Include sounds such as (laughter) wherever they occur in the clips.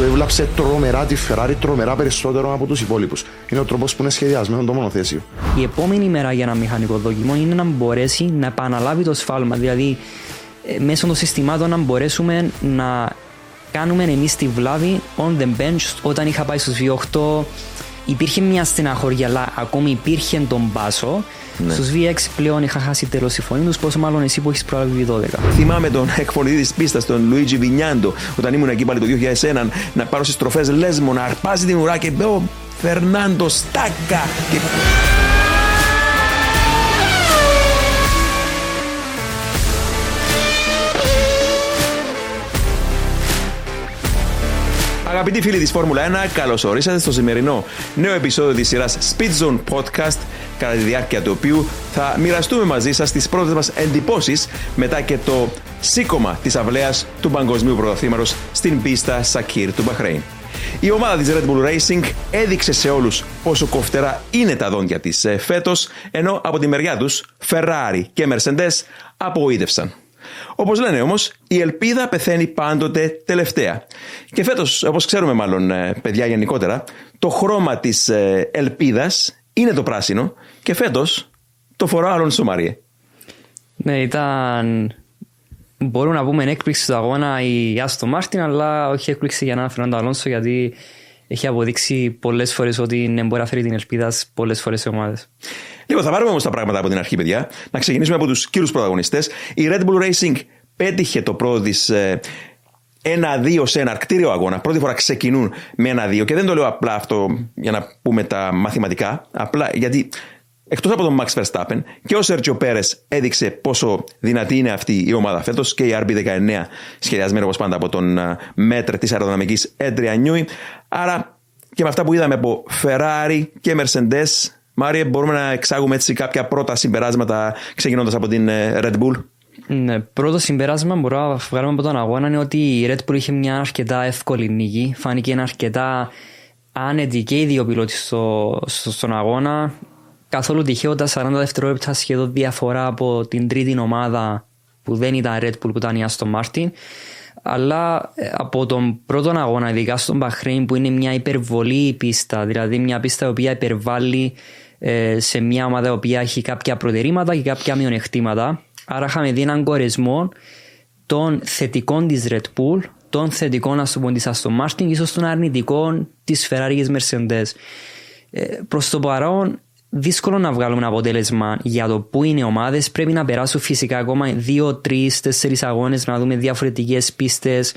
που έβλαψε τρομερά τη Ferrari, τρομερά περισσότερο από τους υπόλοιπους. Είναι ο τρόπος που είναι σχεδιασμένο το μονοθέσιο. Η επόμενη μέρα για ένα μηχανικό δοκιμό είναι να μπορέσει να επαναλάβει το σφάλμα. Δηλαδή, ε, μέσω των συστημάτων να μπορέσουμε να κάνουμε εμείς τη βλάβη on the bench όταν είχα πάει στους V8 υπήρχε μια στεναχώρια αλλά ακόμη υπήρχε τον πάσο ναι. Στους V6 πλέον είχα χάσει τέλος τη φωνή τους, πόσο μάλλον εσύ που έχεις προλάβει V12. Θυμάμαι τον (laughs) εκφωνητή της πίστας, τον Λουίτζι Βινιάντο, όταν ήμουν εκεί πάλι το 2001, να πάρω στις τροφέ Λέσμο, να αρπάζει την ουρά και μπω Φερνάντο Στάκα. Και... Αγαπητοί φίλοι της Φόρμουλα 1, καλώς ορίσατε στο σημερινό νέο επεισόδιο της σειράς Speed Zone Podcast κατά τη διάρκεια του οποίου θα μοιραστούμε μαζί σας τις πρώτες μας εντυπώσεις μετά και το σήκωμα της αυλαίας του παγκοσμίου πρωταθλήματος στην πίστα Σακύρ του Μπαχρέιν. Η ομάδα της Red Bull Racing έδειξε σε όλους πόσο κοφτερά είναι τα δόντια της ε, φέτος, ενώ από τη μεριά τους Ferrari και Mercedes απογοήτευσαν. Όπως λένε όμως, η ελπίδα πεθαίνει πάντοτε τελευταία. Και φέτος, όπως ξέρουμε μάλλον, ε, παιδιά γενικότερα, το χρώμα της ε, ελπίδας είναι το πράσινο και φέτος το φορά άλλον στο Μάριε. Ναι, ήταν. Μπορούμε να πούμε έκπληξη του αγώνα η Άστο Μάρτιν, αλλά όχι έκπληξη για έναν Φερνάντο Αλόνσο, γιατί έχει αποδείξει πολλές φορές ότι ναι, μπορεί να φέρει την ελπίδα πολλές φορές σε ομάδες. Λοιπόν, θα πάρουμε όμως τα πράγματα από την αρχή, παιδιά. Να ξεκινήσουμε από τους κύριους πρωταγωνιστές. Η Red Bull Racing πέτυχε το πρώτο τη ε, ένα-δύο σε ένα αρκτήριο αγώνα. Πρώτη φορά ξεκινούν με ένα-δύο. Και δεν το λέω απλά αυτό για να πούμε τα μαθηματικά. Απλά γιατί εκτός από τον Max Verstappen και ο Σέρτζιο Πέρε έδειξε πόσο δυνατή είναι αυτή η ομάδα φέτος και η RB19 σχεδιασμένη όπως πάντα από τον ε, μέτρ της αεροδυναμικής Έντρια Νιούι. Άρα και με αυτά που είδαμε από Ferrari και Mercedes Μάριε, μπορούμε να εξάγουμε έτσι κάποια πρώτα συμπεράσματα ξεκινώντας από την ε, Red Bull; Ναι, πρώτο συμπέρασμα που μπορούμε να βγάλουμε από τον αγώνα είναι ότι η Red Bull είχε μια αρκετά εύκολη νίκη. Φάνηκε ένα αρκετά άνετη και οι δύο πιλότοι στο, στο, στον αγώνα. Καθόλου τυχαίο τα 40 δευτερόλεπτα σχεδόν διαφορά από την τρίτη ομάδα που δεν ήταν Red Bull που ήταν η Aston Martin. Αλλά ε, από τον πρώτο αγώνα, ειδικά στον Μπαχρέιν που είναι μια υπερβολή πίστα, δηλαδή μια πίστα η οποία υπερβάλλει ε, σε μια ομάδα η οποία έχει κάποια προτερήματα και κάποια μειονεκτήματα. Άρα είχαμε δει έναν κορεσμό των θετικών της Red Bull, των θετικών ας πούμε, της Aston Martin και ίσως των αρνητικών της Ferrari και της Mercedes. Ε, προς το παρόν δύσκολο να βγάλουμε ένα αποτέλεσμα για το που είναι οι ομάδες. Πρέπει να περάσουν φυσικά ακόμα δύο, τρεις, τέσσερις αγώνες να δούμε διαφορετικές πίστες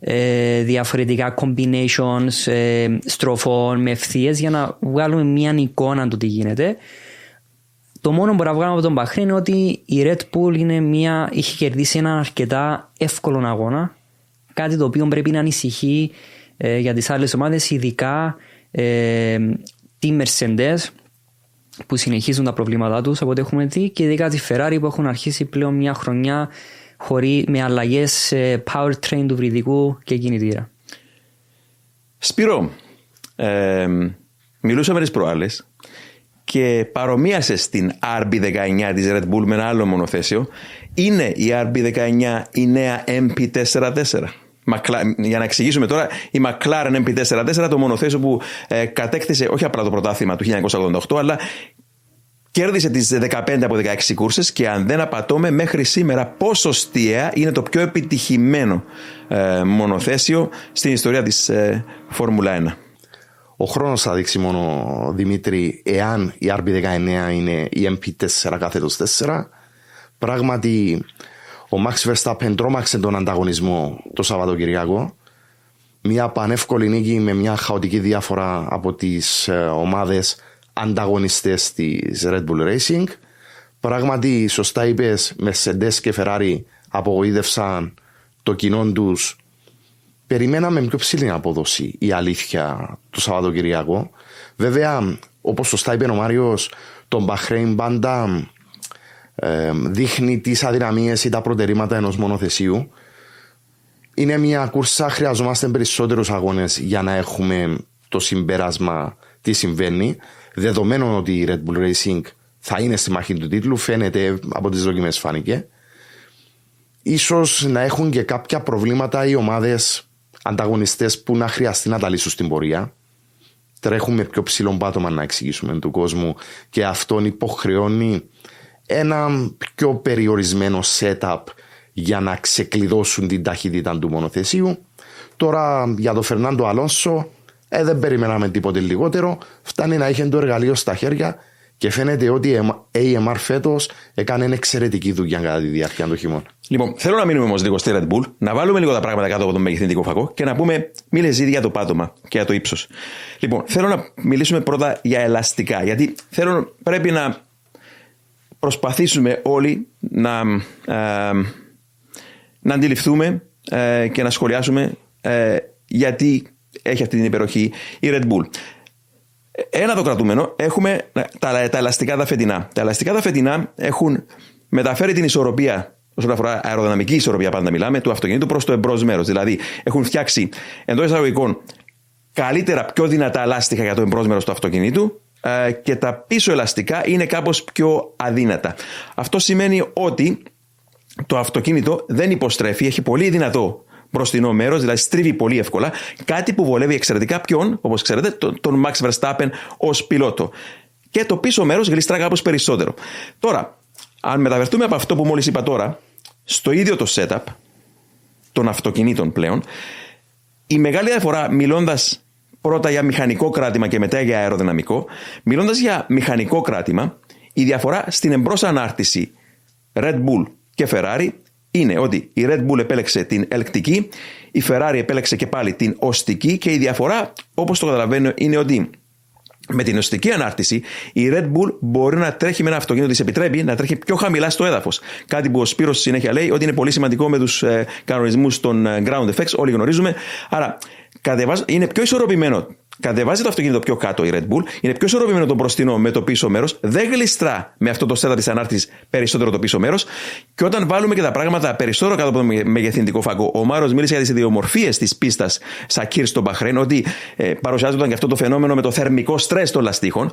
ε, διαφορετικά combinations ε, στροφών με ευθείες για να βγάλουμε μια εικόνα του τι γίνεται. Το μόνο που μπορούμε να βγάλουμε από τον Μπαχρέν είναι ότι η Red Bull είναι μια, είχε κερδίσει ένα αρκετά εύκολο αγώνα. Κάτι το οποίο πρέπει να ανησυχεί ε, για τις άλλες ομάδες, ειδικά ε, τη Mercedes που συνεχίζουν τα προβλήματά τους από ό,τι έχουμε δει και ειδικά τη Ferrari που έχουν αρχίσει πλέον μια χρονιά χωρί, με αλλαγές powertrain του βρυδικού και κινητήρα. Σπύρο, ε, μιλούσαμε τις προάλλες και παρομοίασε στην RB19 της Red Bull με ένα άλλο μονοθέσιο. Είναι η RB19 η νέα MP44. Για να εξηγήσουμε τώρα, η McLaren MP44, το μονοθέσιο που ε, κατέκτησε όχι απλά το πρωτάθλημα του 1988, αλλά Κέρδισε τις 15 από 16 κούρσες και αν δεν απατώμε μέχρι σήμερα ποσοστιαία είναι το πιο επιτυχημένο ε, μονοθέσιο στην ιστορία της ε, Φόρμουλα 1. Ο χρόνος θα δείξει μόνο, Δημήτρη, εάν η RB19 είναι η MP4 κάθετος 4. Πράγματι, ο Max Verstappen τρόμαξε τον ανταγωνισμό το Σαββατοκυριακό. Μια πανεύκολη νίκη με μια χαοτική διάφορα από τις ε, ομάδες ανταγωνιστές της Red Bull Racing. Πράγματι, σωστά είπες, Mercedes και Ferrari απογοήτευσαν το κοινό τους. Περιμέναμε πιο ψηλή απόδοση η αλήθεια το Σαββατοκυριακό. Βέβαια, όπως σωστά είπε ο Μάριος, τον Bahrain πάντα ε, δείχνει τις αδυναμίες ή τα προτερήματα ενός μονοθεσίου. Είναι μια κούρσα, χρειαζόμαστε περισσότερους αγώνες για να έχουμε το συμπέρασμα τι συμβαίνει. Δεδομένου ότι η Red Bull Racing θα είναι στη μάχη του τίτλου, φαίνεται από τις δοκιμές φάνηκε. Ίσως να έχουν και κάποια προβλήματα οι ομάδες ανταγωνιστές που να χρειαστεί να τα λύσουν στην πορεία. Τρέχουμε πιο ψηλό πάτωμα να εξηγήσουμε του κόσμου και αυτόν υποχρεώνει ένα πιο περιορισμένο setup για να ξεκλειδώσουν την ταχύτητα του μονοθεσίου. Τώρα για τον Φερνάντο Αλόνσο ε, δεν περιμέναμε τίποτε λιγότερο. Φτάνει να έχει το εργαλείο στα χέρια και φαίνεται ότι η AMR φέτος έκανε εξαιρετική δουλειά κατά τη διάρκεια του χειμώνα. Λοιπόν, θέλω να μείνουμε όμως λίγο στη Red Bull, να βάλουμε λίγο τα πράγματα κάτω από τον μεγεθυντικό φακό και να πούμε μίλε ήδη για το πάτωμα και για το ύψος. Λοιπόν, θέλω να μιλήσουμε πρώτα για ελαστικά, γιατί θέλω, πρέπει να προσπαθήσουμε όλοι να, ε, να αντιληφθούμε ε, και να σχολιάσουμε ε, γιατί έχει αυτή την υπεροχή η Red Bull. Ένα το κρατούμενο, έχουμε τα, τα ελαστικά τα φετινά. Τα ελαστικά τα φετινά έχουν μεταφέρει την ισορροπία όσον αφορά αεροδυναμική ισορροπία, πάντα μιλάμε, του αυτοκινήτου προς το εμπρός μέρος. Δηλαδή, έχουν φτιάξει εντός εισαγωγικών καλύτερα, πιο δυνατά λάστιχα για το εμπρός μέρος του αυτοκινήτου ε, και τα πίσω ελαστικά είναι κάπως πιο αδύνατα. Αυτό σημαίνει ότι το αυτοκίνητο δεν υποστρέφει, έχει πολύ δυνατό μπροστινό μέρος, δηλαδή στρίβει πολύ εύκολα. Κάτι που βολεύει εξαιρετικά ποιον, όπως ξέρετε, τον Max Verstappen ως πιλότο. Και το πίσω μέρος γλιστρά κάπως περισσότερο. Τώρα, αν μεταβερθούμε από αυτό που μόλις είπα τώρα, στο ίδιο το setup των αυτοκινήτων πλέον, η μεγάλη διαφορά μιλώντας πρώτα για μηχανικό κράτημα και μετά για αεροδυναμικό, μιλώντας για μηχανικό κράτημα, η διαφορά στην εμπρός ανάρτηση Red Bull και Ferrari είναι ότι η Red Bull επέλεξε την ελκτική, η Ferrari επέλεξε και πάλι την οστική και η διαφορά, όπως το καταλαβαίνω, είναι ότι με την οστική ανάρτηση, η Red Bull μπορεί να τρέχει με ένα αυτοκίνητο, της επιτρέπει να τρέχει πιο χαμηλά στο έδαφος. Κάτι που ο Σπύρος συνέχεια λέει ότι είναι πολύ σημαντικό με τους ε, κανονισμούς των ε, ground effects, όλοι γνωρίζουμε. Άρα, είναι πιο ισορροπημένο κατεβάζει το αυτοκίνητο πιο κάτω η Red Bull, είναι πιο ισορροπημένο το μπροστινό με το πίσω μέρος, δεν γλιστρά με αυτό το σέτα της ανάρτησης περισσότερο το πίσω μέρος. Και όταν βάλουμε και τα πράγματα περισσότερο κάτω από το μεγεθυντικό φάγκο, ο Μάρος μίλησε για τις ιδιομορφίες της πίστας Σακύρ στο Μπαχρέν, ότι ε, παρουσιάζονταν και αυτό το φαινόμενο με το θερμικό στρες των λαστίχων.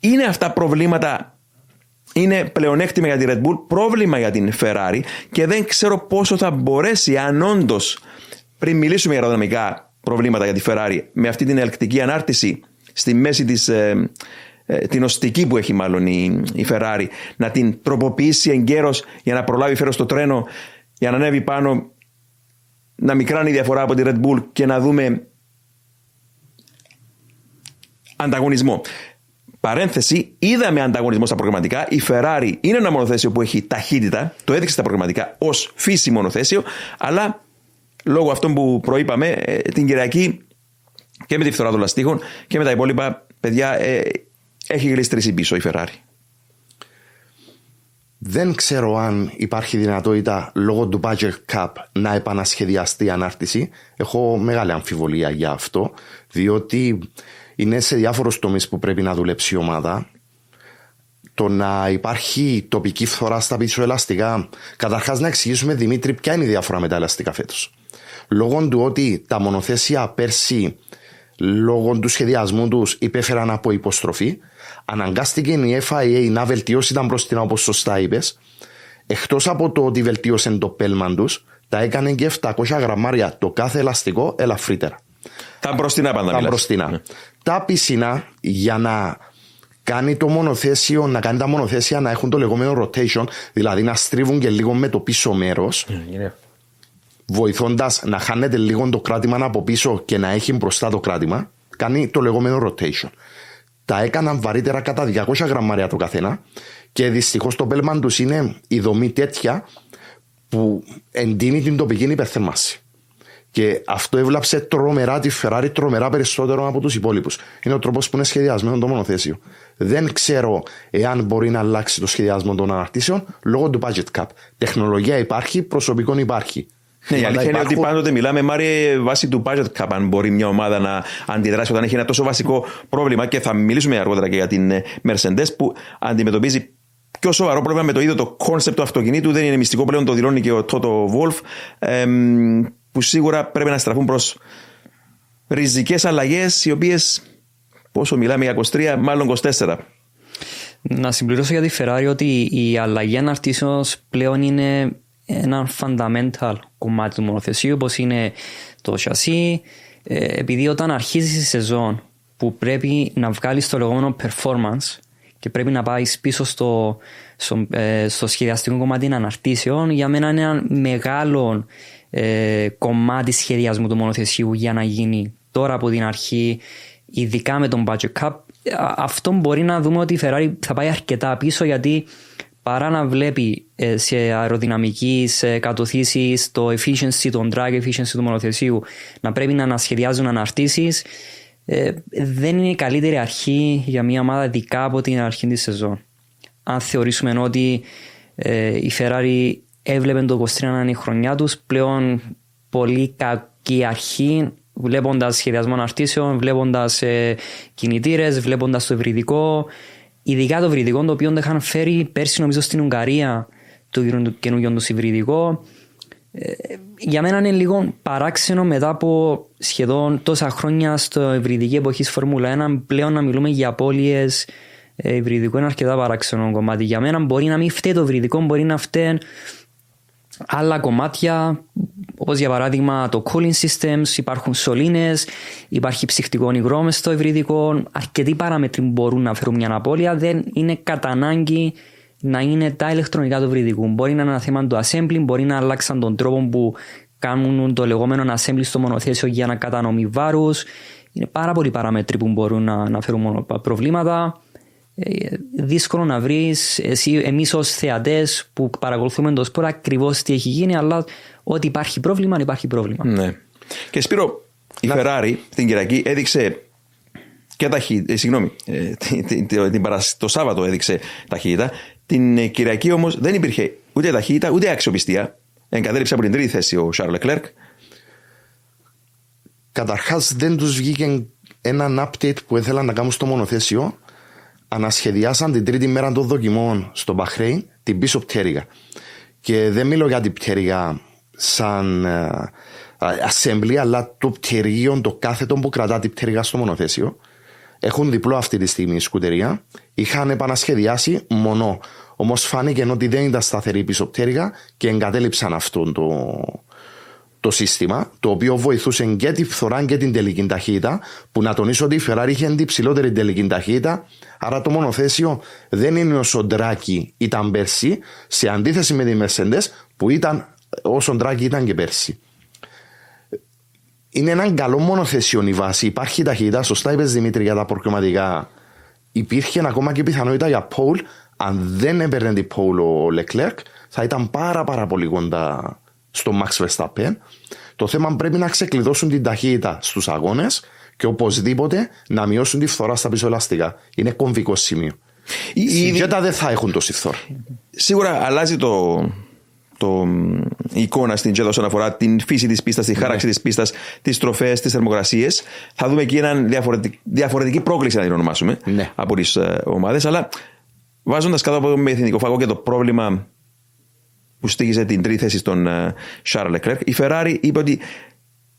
Είναι αυτά προβλήματα είναι πλεονέκτημα για τη Red Bull, πρόβλημα για την Ferrari και δεν ξέρω πόσο θα μπορέσει αν όντως πριν μιλήσουμε για αεροδυναμικά προβλήματα για τη Ferrari με αυτή την ελκτική ανάρτηση στη μέση της, ε, ε, την οστική που έχει μάλλον η, η Ferrari να την τροποποιήσει εγκαίρως για να προλάβει φέρω στο τρένο για να ανέβει πάνω να μικράνει η διαφορά από τη Red Bull και να δούμε ανταγωνισμό. Παρένθεση, είδαμε ανταγωνισμό στα προγραμματικά. Η Ferrari είναι ένα μονοθέσιο που έχει ταχύτητα, το έδειξε στα προγραμματικά ως φύση μονοθέσιο, αλλά λόγω αυτών που προείπαμε, ε, την Κυριακή και με τη φθορά των λαστίχων και με τα υπόλοιπα παιδιά ε, έχει γλιστρήσει πίσω η Ferrari. Δεν ξέρω αν υπάρχει δυνατότητα λόγω του budget cap να επανασχεδιαστεί η ανάρτηση. Έχω μεγάλη αμφιβολία για αυτό, διότι είναι σε διάφορους τομείς που πρέπει να δουλέψει η ομάδα. Το να υπάρχει τοπική φθορά στα πίσω ελαστικά. Καταρχάς, να εξηγήσουμε, Δημήτρη, ποια είναι η διαφορά με τα ελαστικά φέτος λόγω του ότι τα μονοθέσια πέρσι λόγω του σχεδιασμού τους υπέφεραν από υποστροφή, αναγκάστηκε η FIA να βελτιώσει τα μπροστινά όπως σωστά είπες, εκτός από το ότι βελτίωσε το πέλμαν τους, τα έκανε και 700 γραμμάρια το κάθε ελαστικό ελαφρύτερα. Τα μπροστινά πάντα Τα μπροστινά. Ναι. Τα πισινά για να κάνει το μονοθέσιο, να κάνει τα μονοθέσια να έχουν το λεγόμενο rotation, δηλαδή να στρίβουν και λίγο με το πίσω μέρος. Ναι, βοηθώντας να χάνεται λίγο το κράτημα από πίσω και να έχει μπροστά το κράτημα, κάνει το λεγόμενο rotation. Τα έκαναν βαρύτερα κατά 200 γραμμάρια το καθένα και δυστυχώς το πέλμαν τους είναι η δομή τέτοια που εντείνει την τοπική υπερθερμάση. Και αυτό έβλαψε τρομερά τη Ferrari, τρομερά περισσότερο από τους υπόλοιπους. Είναι ο τρόπος που είναι σχεδιασμένο το μονοθέσιο. Δεν ξέρω εάν μπορεί να αλλάξει το σχεδιασμό των αναρτήσεων λόγω του budget cap. Τεχνολογία υπάρχει, προσωπικό υπάρχει. Ναι, η αλήθεια είναι ότι πάντοτε μιλάμε Μάριε βάσει του budget cap αν μπορεί μια ομάδα να αντιδράσει όταν έχει ένα τόσο βασικό πρόβλημα και θα μιλήσουμε αργότερα και για την ε, Mercedes που αντιμετωπίζει πιο σοβαρό πρόβλημα με το ίδιο το concept του αυτοκινήτου. Δεν είναι μυστικό πλέον, το δηλώνει και ο Τότο Wolff. που σίγουρα πρέπει να στραφούν προς ριζικές αλλαγές, οι οποίες, πόσο μιλάμε για 23, μάλλον 24. Να συμπληρώσω για τη Ferrari ότι η αλλαγή αναρτήσεως πλέον είναι ένα fundamental κομμάτι του μονοθεσίου όπως είναι το σασί ε, επειδή όταν αρχίζει η σεζόν που πρέπει να βγάλει το λεγόμενο performance και πρέπει να πάεις πίσω στο, στο, ε, στο σχεδιαστικό κομμάτι αναρτήσεων για μένα είναι ένα μεγάλο ε, κομμάτι σχεδιασμού του μονοθεσίου για να γίνει τώρα από την αρχή ειδικά με τον budget cap. Αυτό μπορεί να δούμε ότι η Ferrari θα πάει αρκετά πίσω γιατί παρά να βλέπει ε, σε αεροδυναμική, σε κατοθήσει, το efficiency, τον drag efficiency του μονοθεσίου να πρέπει να ανασχεδιάζουν αναρτήσεις, ε, δεν είναι η καλύτερη αρχή για μια ομάδα ειδικά από την αρχή της σεζόν. Αν θεωρήσουμε ότι ε, η Ferrari έβλεπε το 23 να είναι η χρονιά τους, πλέον πολύ κακή αρχή βλέποντας σχεδιασμό αναρτήσεων, βλέποντας ε, κινητήρες, βλέποντας το ευρυδικό. Ειδικά το ευρυδικό το οποίο είχαν φέρει πέρσι νομίζω στην Ουγγαρία το καινούργιο του υβριδικό. Ε, για μένα είναι λίγο παράξενο μετά από σχεδόν τόσα χρόνια στο ευρυδική εποχή Φόρμουλα 1 πλέον να μιλούμε για απώλειες ε, υβριδικό είναι αρκετά παράξενο κομμάτι. Για μένα μπορεί να μην φταίει το ευρυδικό, μπορεί να φταίει άλλα κομμάτια όπως για παράδειγμα το cooling systems, υπάρχουν σωλήνες, υπάρχει ψυχτικό υγρό μες στο ευρυδικό, αρκετοί παράμετροι που μπορούν να φέρουν μια απώλεια, δεν είναι κατά ανάγκη να είναι τα ηλεκτρονικά του ευρυδικού. Μπορεί να είναι ένα θέμα του assembly, μπορεί να αλλάξαν τον τρόπο που κάνουν το λεγόμενο assembly στο μονοθέσιο για να κατανομή βάρους. Είναι πάρα πολλοί παράμετροι που μπορούν να, να φέρουν προβλήματα. Ε, δύσκολο να βρεις εμείς ως θεατές που παρακολουθούμε το σπορ ακριβώς τι έχει γίνει, αλλά ότι υπάρχει πρόβλημα, υπάρχει πρόβλημα. Ναι. Και Σπύρο, η Ferrari την Κυριακή έδειξε και ταχύτητα, ε, συγγνώμη, ε, την, την, το Σάββατο έδειξε ταχύτητα. Την ε, Κυριακή όμως δεν υπήρχε ούτε ταχύτητα ούτε αξιοπιστία. Εγκατέλειψε από την τρίτη θέση ο Σάρλ Κλέρκ. Καταρχάς δεν τους βγήκε έναν update που ήθελαν να κάνουν στο μονοθέσιο ανασχεδιάσαν την τρίτη μέρα των δοκιμών στο Μπαχρέιν την πίσω πτέρυγα. Και δεν μιλώ για την πτέρυγα σαν uh, assembly, αλλά το πτέρυγιο, το κάθετο που κρατά την πτέρυγα στο μονοθέσιο. Έχουν διπλό αυτή τη στιγμή η σκουτερία. Είχαν επανασχεδιάσει μονό. Όμως φάνηκε ότι δεν ήταν σταθερή πίσω πτέρυγα και εγκατέλειψαν αυτό το, το σύστημα, το οποίο βοηθούσε και τη φθορά και την τελική ταχύτητα, που να τονίσω ότι η Ferrari είχε την ψηλότερη τελική ταχύτητα, άρα το μονοθέσιο δεν είναι όσο ντράκι ήταν πέρσι, σε αντίθεση με τη Mercedes που ήταν όσο ντράκι ήταν και πέρσι. Είναι έναν καλό μονοθέσιο η βάση, υπάρχει ταχύτητα, σωστά είπες Δημήτρη για τα προκριματικά. Υπήρχε ακόμα και πιθανότητα για Paul, αν δεν έπαιρνε την Paul ο Leclerc, θα ήταν πάρα πάρα πολύ κοντά στο Max Verstappen. Το θέμα πρέπει να ξεκλειδώσουν την ταχύτητα στους αγώνες και οπωσδήποτε να μειώσουν τη φθορά στα πίσω ελαστικά. Είναι κομβικό σημείο. Οι Τζέτα δεν θα έχουν τόση φθορά. Σίγουρα αλλάζει το, το, η εικόνα στην Τζέτα όσον αφορά την φύση της πίστας, τη ναι. χάραξη της πίστας, τις τροφές, τις θερμοκρασίες. Θα δούμε εκεί μια διαφορετική, διαφορετική πρόκληση να την ονομάσουμε ναι. από τις uh, ε, ομάδες. Αλλά βάζοντας κάτω από το εθνικό φαγό και το πρόβλημα που στοίχισε την τρίτη θέση στον Charles Leclerc. Η Ferrari είπε ότι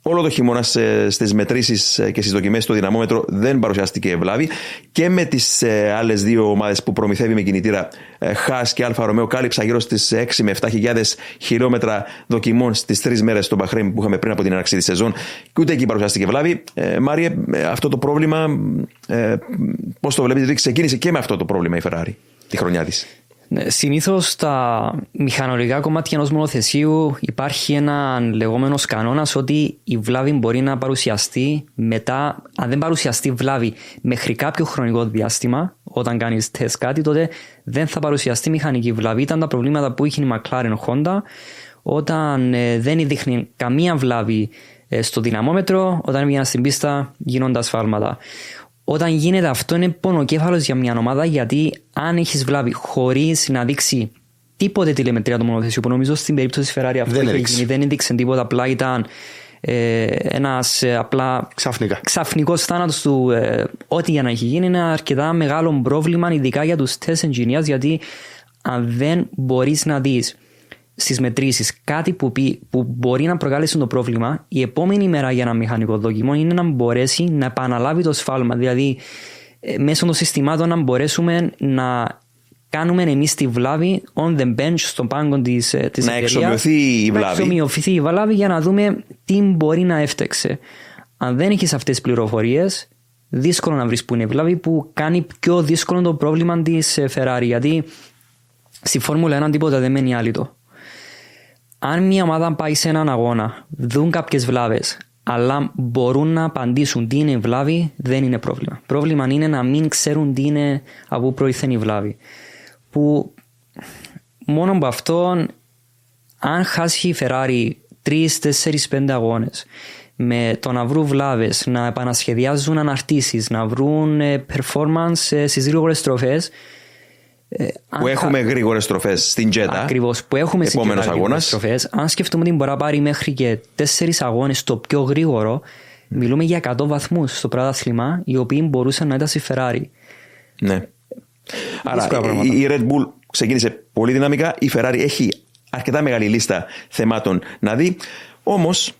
όλο το χειμώνα στις μετρήσεις ε, και στις δοκιμές στο δυναμόμετρο δεν παρουσιάστηκε βλάβη και με τις ε, άλλες δύο ομάδες που προμηθεύει με κινητήρα Χά ε, και Alfa Romeo κάλυψα γύρω στις 6 με 7 χιλιάδες χιλιόμετρα δοκιμών στις τρεις μέρες στο Μπαχρέιν που είχαμε πριν από την έναρξη της σεζόν και ούτε εκεί παρουσιάστηκε βλάβη. Ε, Μάριε, αυτό το πρόβλημα, ε, πώς το βλέπετε, ξεκίνησε και με αυτό το πρόβλημα η Ferrari τη χρονιά της. Ναι, Συνήθως στα μηχανολογικά κομμάτια ενός μονοθεσίου υπάρχει ένα λεγόμενος κανόνας ότι η βλάβη μπορεί να παρουσιαστεί μετά, αν δεν παρουσιαστεί βλάβη μέχρι κάποιο χρονικό διάστημα, όταν κάνεις τεστ κάτι, τότε δεν θα παρουσιαστεί μηχανική βλάβη. Ήταν τα προβλήματα που είχε η McLaren Honda όταν ε, δεν δείχνει καμία βλάβη ε, στο δυναμόμετρο, όταν έβγαιναν στην πίστα γίνοντας σφάλματα. Όταν γίνεται αυτό είναι πονοκέφαλος για μια ομάδα γιατί αν έχεις βλάβει χωρίς να δείξει τίποτε τηλεμετρία του μονοθεσίου που νομίζω στην περίπτωση της Ferrari αυτό δεν έχει γίνει, δεν έδειξε τίποτα, απλά ήταν ε, ένας ε, απλά Ξαφνικά. ξαφνικός θάνατος του ε, ό,τι για να έχει γίνει είναι αρκετά μεγάλο πρόβλημα ειδικά για τους test engineers γιατί αν δεν μπορείς να δεις στις μετρήσεις κάτι που, πει, που μπορεί να προκάλεσε το πρόβλημα, η επόμενη μέρα για ένα μηχανικό δοκιμό είναι να μπορέσει να επαναλάβει το σφάλμα. Δηλαδή, ε, μέσω των συστημάτων να μπορέσουμε να κάνουμε εμείς τη βλάβη on the bench στον πάγκο της της Να εταιρείας. εξομοιωθεί η Να βλάβη. εξομοιωθεί η βλάβη για να δούμε τι μπορεί να έφτεξε. Αν δεν έχεις αυτές τις πληροφορίες, δύσκολο να βρεις που είναι η βλάβη που κάνει πιο δύσκολο το πρόβλημα της Ferrari. Γιατί στη Φόρμουλα 1 τίποτα δεν μένει άλυτο. Αν μια ομάδα πάει σε έναν αγώνα, δουν κάποιες βλάβες, αλλά μπορούν να απαντήσουν τι είναι η βλάβη, δεν είναι πρόβλημα. Πρόβλημα είναι να μην ξέρουν τι είναι από πού προήλθε η βλάβη. Που μόνο από αυτό, αν χάσει η Ferrari 3, 4, 5 αγώνες, με το να βρουν βλάβες, να επανασχεδιάζουν αναρτήσεις, να βρουν ε, performance ε, στις γρήγορες στροφές. Που έχουμε γρήγορες στροφές στην Τζέτα. Ακριβώς. Που έχουμε Επόμενος συγκεκριμένα αγώνας. στροφές. Αν σκεφτούμε ότι μπορεί να πάρει μέχρι και τέσσερις αγώνες το πιο γρήγορο, μιλούμε για 100 βαθμούς στο πρωτάθλημα, οι οποίοι μπορούσαν να ήταν στη Ferrari. Ναι. Άρα Δύσκολα πράγματα. η η Red Bull ξεκίνησε πολύ δυναμικά. Η Ferrari έχει αρκετά μεγάλη λίστα θεμάτων να δει. Όμως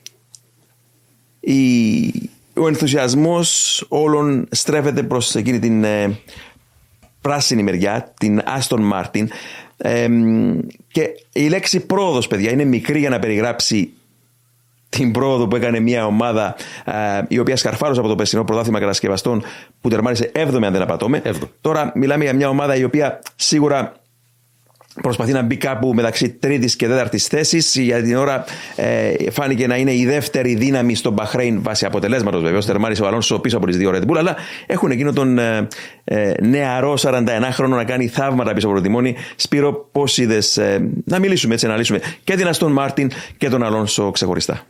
ο ενθουσιασμός όλων στρέφεται προς εκείνη την ε, πράσινη μεριά, την Aston Martin. Ε, και η λέξη πρόοδος, παιδιά, είναι μικρή για να περιγράψει την πρόοδο που έκανε μια ομάδα ε, η οποία σκαρφάρωσε από το περσινό πρωτάθλημα κατασκευαστών που τερμάρισε 7η αν δεν απατώμε. Έβδομη. Τώρα μιλάμε για μια ομάδα η οποία σίγουρα προσπαθεί να μπει κάπου μεταξύ τρίτης και τέταρτης θέσης. Για την ώρα ε, φάνηκε να είναι η δεύτερη δύναμη στο Μπαχρέιν βάσει αποτελέσματος βεβαίως. Τερμάρισε ο Αλόνσο πίσω από τις δύο Red Bull. Αλλά έχουν εκείνο τον ε, ε, νεαρό 41χρονο να κάνει θαύματα πίσω από το τιμόνι. Σπύρο, πώς είδες. Ε, να μιλήσουμε έτσι, να αναλύσουμε και την Αστον Μάρτιν και τον Αλόνσο ξεχωριστά.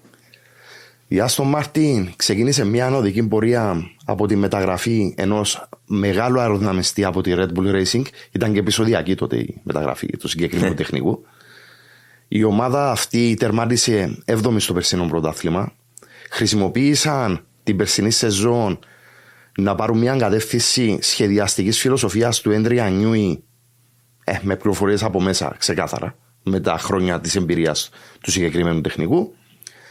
Η Άστον Μάρτιν ξεκίνησε μια ανοδική πορεία από τη μεταγραφή ενός μεγάλου αεροδυναμιστή από τη Red Bull Racing. Ήταν και επεισοδιακή τότε η μεταγραφή του συγκεκριμένου τεχνικού. Η ομάδα αυτή τερμάτισε 7η στο περσινό πρωτάθλημα. Χρησιμοποίησαν την περσινή σεζόν να πάρουν μια κατεύθυνση σχεδιαστικής φιλοσοφίας του Έντρια Νιούι ε, με πληροφορίες από μέσα ξεκάθαρα με τα χρόνια της εμπειρίας του συγκεκριμένου τεχνικού.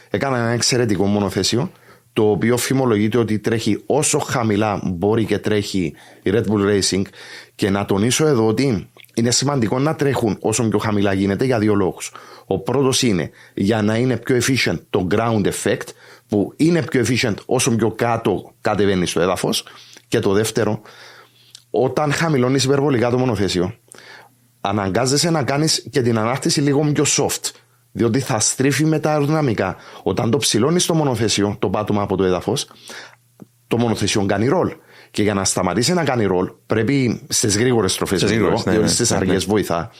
Έκανα ένα εξαιρετικό μονοθέσιο το οποίο φημολογείται ότι τρέχει όσο χαμηλά μπορεί και τρέχει η Red Bull Racing. Και να τονίσω εδώ ότι είναι σημαντικό να τρέχουν όσο πιο χαμηλά γίνεται για δύο λόγους. Ο πρώτος είναι για να είναι πιο efficient το ground effect που είναι πιο efficient όσο πιο κάτω κατεβαίνεις στο έδαφος. Και το δεύτερο όταν χαμηλώνεις υπερβολικά το μονοθέσιο αναγκάζεσαι να κάνεις και την ανάρτηση λίγο πιο soft διότι θα στρίφει με τα αεροδυναμικά. Όταν το ψηλώνεις το μονοθέσιο, το πάτωμα από το έδαφος, το μονοθέσιο κάνει ρολ. Και για να σταματήσει να κάνει ρολ, πρέπει στις γρήγορες στροφές, Στις γρήγορες, ναι, διότι ναι, στις ναι, αργές ναι. βοηθά,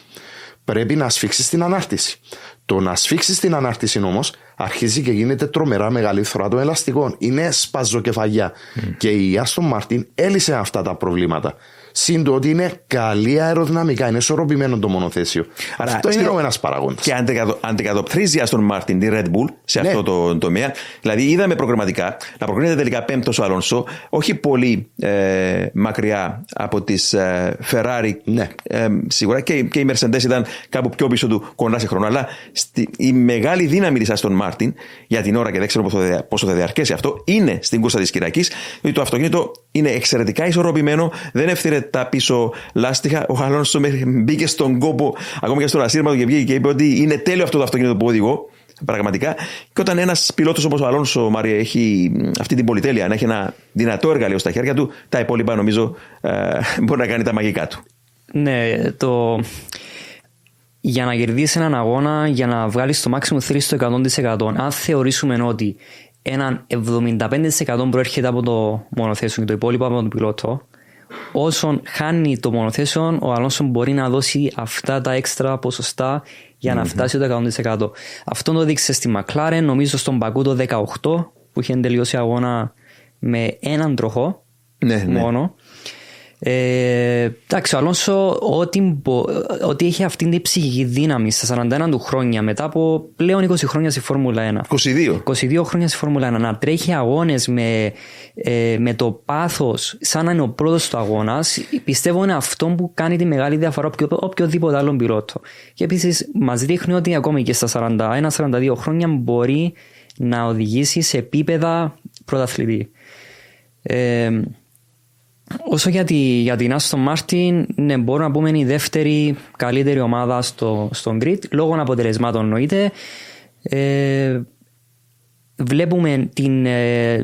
πρέπει να σφίξεις την ανάρτηση. Το να σφίξεις την ανάρτηση όμως αρχίζει και γίνεται τρομερά μεγάλη φθορά των ελαστικών. Είναι σπαζοκεφαλιά. Και η Άστον Μάρτιν έλυσε αυτά τα προβλήματα. Συν το ότι είναι καλή αεροδυναμικά, είναι ισορροπημένο το μονοθέσιο. Άρα, Αυτό είναι Σπύρο, ο ένας παράγοντας. Και αντικατο- αντικατοπτρίζει η Αστον Μάρτιν τη Red Bull σε Ναι. αυτό το τομέα. Δηλαδή, είδαμε προγραμματικά να προκρίνεται τελικά πέμπτος ο Αλόνσο, όχι πολύ ε, μακριά από τις ε, Ferrari. Ναι. Ε, σίγουρα και, και η Mercedes ήταν κάπου πιο πίσω του κοντά σε χρόνο. Αλλά στη, η μεγάλη δύναμη της Αστον Μάρτιν για την ώρα και δεν ξέρω πόσο θα, δια- πόσο θα διαρκέσει αυτό είναι στην κούρσα της Κυριακής. Διότι το αυτοκίνητο είναι εξαιρετικά ισορροπημένο, δεν εύθυρε τα πίσω λάστιχα. Ο Αλόνσο μέχρι μπήκε στον κόπο, ακόμα και στο ρασίρμα και βγήκε και είπε ότι είναι τέλειο αυτό το αυτοκίνητο που οδηγώ. Πραγματικά. Και όταν ένας πιλότος όπως ο Αλόνσο Μαρία έχει μ, αυτή την πολυτέλεια, να έχει ένα δυνατό εργαλείο στα χέρια του, τα υπόλοιπα νομίζω ε, (laughs) μπορεί να κάνει τα μαγικά του. Ναι, το... για να κερδίσεις έναν αγώνα, για να βγάλεις το maximum θρύς στο 100%. Αν θεωρήσουμε ότι έναν 75% προέρχεται από το μονοθέσιο και το υπόλοιπο από τον πιλότο, όσον χάνει το μονοθέσιο, ο Αλόνσο μπορεί να δώσει αυτά τα έξτρα ποσοστά για να φτάσει το 100%. Αυτό το δείξε στη McLaren, νομίζω στον Πακού το 18, που είχε τελειώσει αγώνα με έναν τροχό Ναι, ναι. Μόνο. Ε, εντάξει, ο Αλόνσο ό,τι, μπο- ό,τι έχει αυτήν την ψυχική δύναμη στα 41 του χρόνια μετά από πλέον 20 χρόνια στη Φόρμουλα 1. 22. 22 χρόνια στη Φόρμουλα 1 να τρέχει αγώνες με, ε, με το πάθος σαν να είναι ο πρώτος του αγώνας πιστεύω είναι αυτό που κάνει τη μεγάλη διαφορά από οποιο- οποιοδήποτε άλλον πιλότο και επίσης μας δείχνει ότι ακόμη και στα 41-42 χρόνια μπορεί να οδηγήσει σε επίπεδα πρωταθλητή ε, Όσο για, τη, για την Aston Martin, ναι, μπορούμε να πούμε είναι η δεύτερη καλύτερη ομάδα στο, στον grid, λόγω αποτελεσμάτων εννοείται. Ε, βλέπουμε την, ε,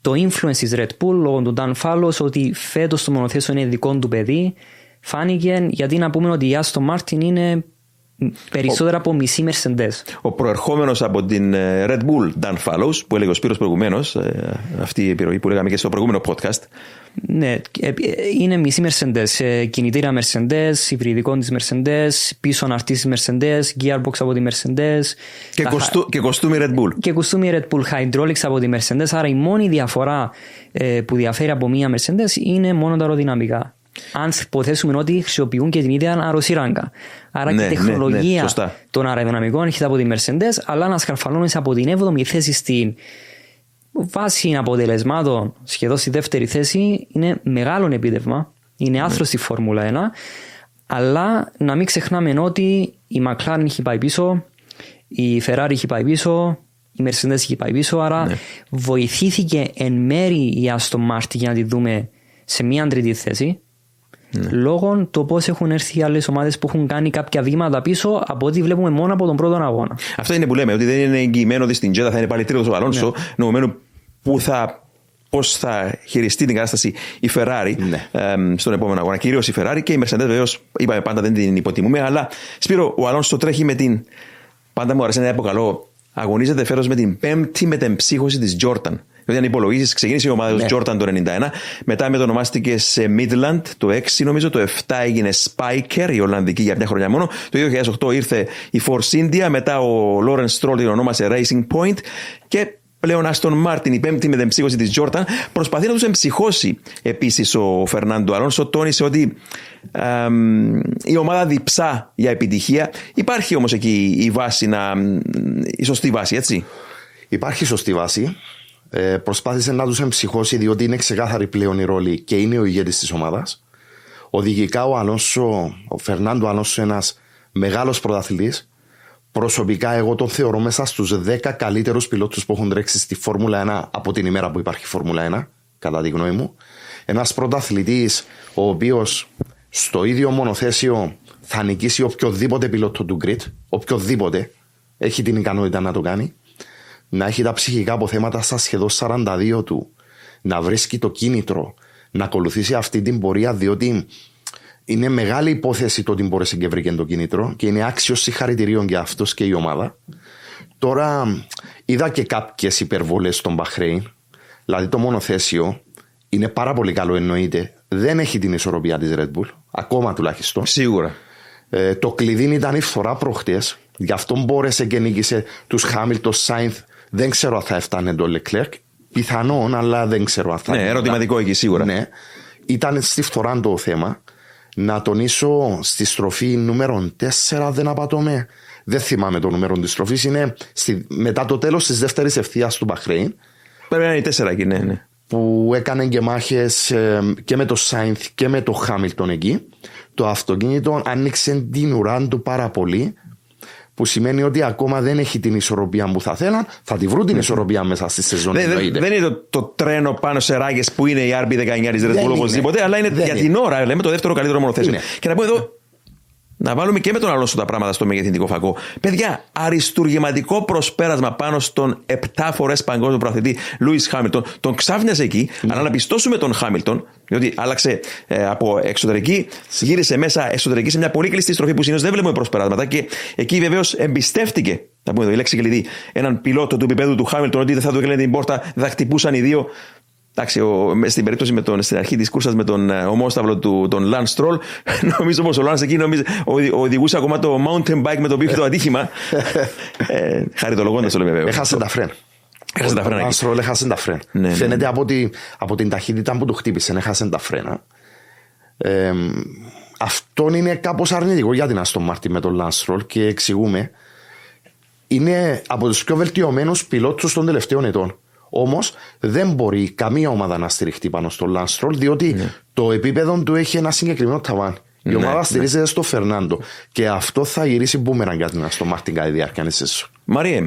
το influence της Red Bull λόγω του Dan Fallos ότι φέτος το μονοθέσιο είναι δικό του παιδί. Φάνηκε γιατί να πούμε ότι η Aston Martin είναι Περισσότερα από μισή Mercedes. Ο προερχόμενος από την ε, Red Bull, Dan Fallows, που έλεγε ο Σπύρος προηγουμένως, ε, αυτή η επιρροή που λέγαμε και στο προηγούμενο podcast. Ναι, ε, είναι μισή Mercedes. Κινητήρα Mercedes, υβριδικό της Mercedes, πίσω αναρτής της Mercedes, gearbox από τη Mercedes. Και, κοστού, και κοστούμι Red Bull. Και κοστούμι Red Bull hydraulics από τη Mercedes. Άρα η μόνη διαφορά που διαφέρει από μία Mercedes είναι μόνο τα αεροδυναμικά αν υποθέσουμε ότι χρησιμοποιούν και την ίδια αεροσύραγγα. Άρα ναι, και η τεχνολογία ναι, ναι, των αεροδυναμικών έρχεται από τη Mercedes, αλλά να σκαρφαλώνεσαι από την 7η θέση στην βάση αποτελεσμάτων, σχεδόν στη δεύτερη θέση, είναι μεγάλο επίδευμα. Είναι άθρο στη Φόρμουλα 1. Αλλά να μην ξεχνάμε ότι η McLaren έχει πάει πίσω, η Ferrari έχει πάει πίσω, η Mercedes έχει πάει πίσω. Άρα βοηθήθηκε εν μέρη η Aston Martin για να τη δούμε σε μια τρίτη θέση. Ναι. Λόγω του πώς έχουν έρθει οι άλλες ομάδες που έχουν κάνει κάποια βήματα πίσω από ό,τι βλέπουμε μόνο από τον πρώτο αγώνα. Αυτό είναι που λέμε, ότι δεν είναι εγγυημένο ότι στην Τζέτα θα είναι πάλι τρίτος ο Αλόνσο, ναι. νομιμένου που θα πώς θα χειριστεί την κατάσταση η Ferrari ναι. στον επόμενο αγώνα. Κυρίως η Ferrari και η Mercedes, βεβαίως, είπαμε πάντα δεν την υποτιμούμε, αλλά Σπύρο, ο Αλόνσο τρέχει με την. Πάντα μου αρέσει να αποκαλώ. Αγωνίζεται φέτος με την πέμπτη μετεμψύχωση της Jordan. Δηλαδή, αν υπολογίσει, ξεκίνησε η ομάδα ναι. του Jordan το 91, μετά μετονομάστηκε σε Midland το 6, νομίζω, το 7 έγινε Spiker, η Ολλανδική για μια χρονιά μόνο. Το 2008 ήρθε η Force India, μετά ο Lawrence Stroll την ονόμασε Racing Point και πλέον Άστον Μάρτιν, η πέμπτη μετεμψύχωση της Jordan, προσπαθεί να τους εμψυχώσει επίσης ο Φερνάντο Αλόνσο. Τόνισε ότι ε, η ομάδα διψά για επιτυχία. Υπάρχει όμως εκεί η βάση, να, η σωστή βάση, έτσι; Υπάρχει σωστή βάση. Ε, προσπάθησε να τους εμψυχώσει διότι είναι ξεκάθαρη πλέον η ρόλη και είναι ο ηγέτης της ομάδας. Οδηγικά ο Αλόνσο, ο Φερνάντο Αλόνσο, ένας μεγάλος πρωταθλητής. Προσωπικά, εγώ τον θεωρώ μέσα στους 10 καλύτερους πιλότους που έχουν τρέξει στη Φόρμουλα 1 από την ημέρα που υπάρχει Φόρμουλα 1, κατά τη γνώμη μου. Ένας πρωταθλητής, ο οποίος στο ίδιο μονοθέσιο θα νικήσει οποιοδήποτε πιλότο του Grid, οποιοδήποτε έχει την ικανότητα να το κάνει να έχει τα ψυχικά αποθέματα στα σχεδόν 42 του, να βρίσκει το κίνητρο, να ακολουθήσει αυτή την πορεία, διότι είναι μεγάλη υπόθεση το ότι μπόρεσε και βρήκε το κίνητρο και είναι άξιος συγχαρητηρίων για αυτός και η ομάδα. Τώρα είδα και κάποιες υπερβολές στον Μπαχρέιν, δηλαδή το μονοθέσιο είναι πάρα πολύ καλό εννοείται. Δεν έχει την ισορροπία της Red Bull, ακόμα τουλάχιστον. Σίγουρα. Ε, το κλειδί ήταν η φθορά προχτές, γι' αυτό μπόρεσε και νίκησε τους Χάμιλτον Σάινθ δεν ξέρω αν θα έφτανε το Leclerc. Πιθανόν, αλλά δεν ξέρω αν θα. Ναι, ερωτηματικό εκεί σίγουρα. Ναι. Ήταν στη φθορά το θέμα. Να τονίσω στη στροφή νούμερο 4, δεν απατώμε. Δεν θυμάμαι το νούμερο της στροφής. Είναι στη, μετά το τέλος της δεύτερης ευθείας του Μπαχρέιν. Πρέπει να είναι η 4 εκεί, ναι, ναι. Που έκανε και μάχε ε, και με το Σάινθ και με το Χάμιλτον εκεί. Το αυτοκίνητο άνοιξε την ουρά του πάρα πολύ που σημαίνει ότι ακόμα δεν έχει την ισορροπία που θα θέλαν. Θα τη βρουν την ισορροπία μέσα στη σεζόν. Δεν, δεν, είναι το, το, τρένο πάνω σε ράγες που είναι η RB19 της Red Bull οπωσδήποτε, αλλά είναι για την ώρα, λέμε, το δεύτερο καλύτερο μονοθέσιο. Και να πω εδώ, να βάλουμε και με τον Αλόνσο τα πράγματα στο μεγεθυντικό φακό. Παιδιά, αριστούργηματικό προσπέρασμα πάνω στον 7 φορές παγκόσμιο προαθλητή Λούι Χάμιλτον. Τον ξάφνιασε εκεί, mm. αλλά να πιστώσουμε τον Χάμιλτον, διότι άλλαξε ε, από εξωτερική, γύρισε μέσα εσωτερική σε μια πολύ κλειστή στροφή που συνήθως δεν βλέπουμε προσπεράσματα και εκεί βεβαίως εμπιστεύτηκε, θα πούμε εδώ η λέξη κλειδί, έναν πιλότο του επίπεδου του Χάμιλτον ότι δεν θα του έκλαινε την πόρτα, θα χτυπούσαν οι δύο. Εντάξει, ο, στην περίπτωση με τον, στην αρχή της κούρσας με τον ε, ομόσταυλο του τον Lance Stroll, (laughs) νομίζω πως ο Lance εκεί νομίζω, ο, οδηγούσε ακόμα το mountain bike με το οποίο είχε το (laughs) ατύχημα. ε, Χαριτολογώντας το λέμε βέβαια. Έχασε τα φρένα. Έχασε τα φρένα. Ο Lance έχασε τα φρένα. Ναι, ναι. Φαίνεται ναι. Από, τη, από την ταχύτητα που του χτύπησε, έχασε τα φρένα. Ε, αυτό είναι κάπως αρνητικό για την Aston Martin με τον Lance Stroll και εξηγούμε. Είναι από τους πιο βελτιωμένους πιλότους των τελευταίων ετών. Όμως δεν μπορεί καμία ομάδα να στηριχτεί πάνω στο Lance διότι ναι. το επίπεδο του έχει ένα συγκεκριμένο ταβάν. Η ναι, ομάδα ναι. στηρίζεται στο Φερνάντο. Και αυτό θα γυρίσει μπούμεραν για την στο Μάρτιν κατά τη διάρκεια της Μαριέμ,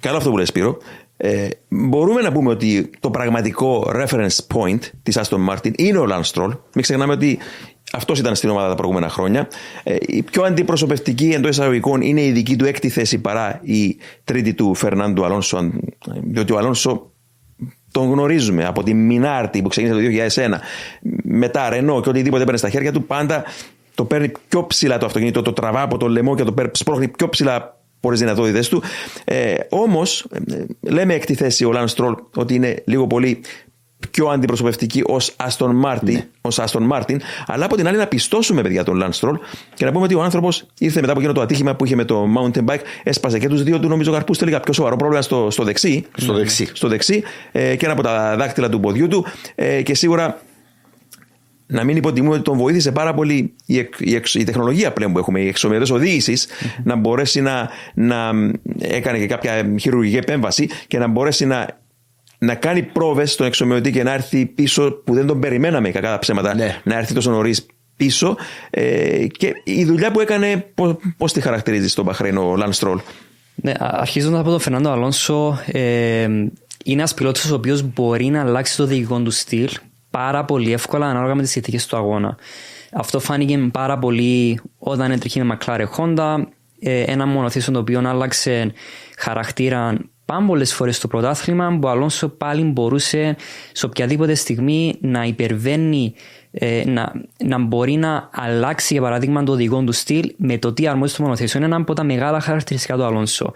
καλό αυτό που λες, Σπύρο. ε, μπορούμε να πούμε ότι το πραγματικό reference point της Aston Martin είναι ο Lance Stroll. Μην ξεχνάμε ότι αυτός ήταν στην ομάδα τα προηγούμενα χρόνια. Ε, η πιο αντιπροσωπευτική εντός εισαγωγικών είναι η δική του έκτη θέση παρά η τρίτη του Φερνάντου Αλόνσο. Διότι ο Αλόνσο τον γνωρίζουμε από τη Μινάρτη που ξεκίνησε το 2001. Μετά Ρενό και οτιδήποτε παίρνει στα χέρια του, πάντα το παίρνει πιο ψηλά το αυτοκίνητο, το τραβά από το λαιμό και το σπρώχνει πιο ψηλά από τις δυνατότητες του. Ε, Όμως, ε, λέμε έκτη θέση ο Λανς Στρολ ότι είναι λίγο πολύ πιο αντιπροσωπευτική ως Άστον Μάρτιν, ναι. ως Άστον Μάρτιν, αλλά από την άλλη να πιστώσουμε παιδιά τον Λανς Στρολ και να πούμε ότι ο άνθρωπος ήρθε μετά από εκείνο το ατύχημα που είχε με το mountain bike, έσπασε και τους δύο του νομίζω καρπούς, τελικά πιο σοβαρό πρόβλημα στο, στο δεξί. Στο δεξί. Στο δεξί ε, και ένα από τα δάκτυλα του ποδιού του ε, και σίγουρα να μην υποτιμούμε ότι τον βοήθησε πάρα πολύ η, η, η τεχνολογία πλέον που έχουμε, οι εξομοιωτέ οδήγησης, mm-hmm. να μπορέσει να, να έκανε και κάποια χειρουργική επέμβαση και να μπορέσει να, να κάνει πρόβες στον εξομοιωτή και να έρθει πίσω που δεν τον περιμέναμε κακά τα ψέματα, ναι. να έρθει τόσο νωρίς πίσω. Ε, και η δουλειά που έκανε, πώς τη χαρακτηρίζει στον Παχρέν ο Λαν Στρόλ; Ναι, αρχίζοντας από τον Φερνάντο Αλόνσο, ε, είναι ένας πιλότος ο οποίος μπορεί να αλλάξει το διοικητικό του στυλ πάρα πολύ εύκολα ανάλογα με τις συνθήκες του αγώνα. Αυτό φάνηκε πάρα πολύ όταν έτρεχε με McLaren Honda, ε, ένα μονοθήσιο το οποίο άλλαξε χαρακτήρα πάμπολε φορές στο πρωτάθλημα που ο Αλόνσο πάλι μπορούσε σε οποιαδήποτε στιγμή να υπερβαίνει, ε, να, να μπορεί να αλλάξει για παράδειγμα το οδηγό του στυλ με το τι αρμόζει στο μονοθήσιο. Είναι ένα από τα μεγάλα χαρακτηριστικά του Αλόνσο.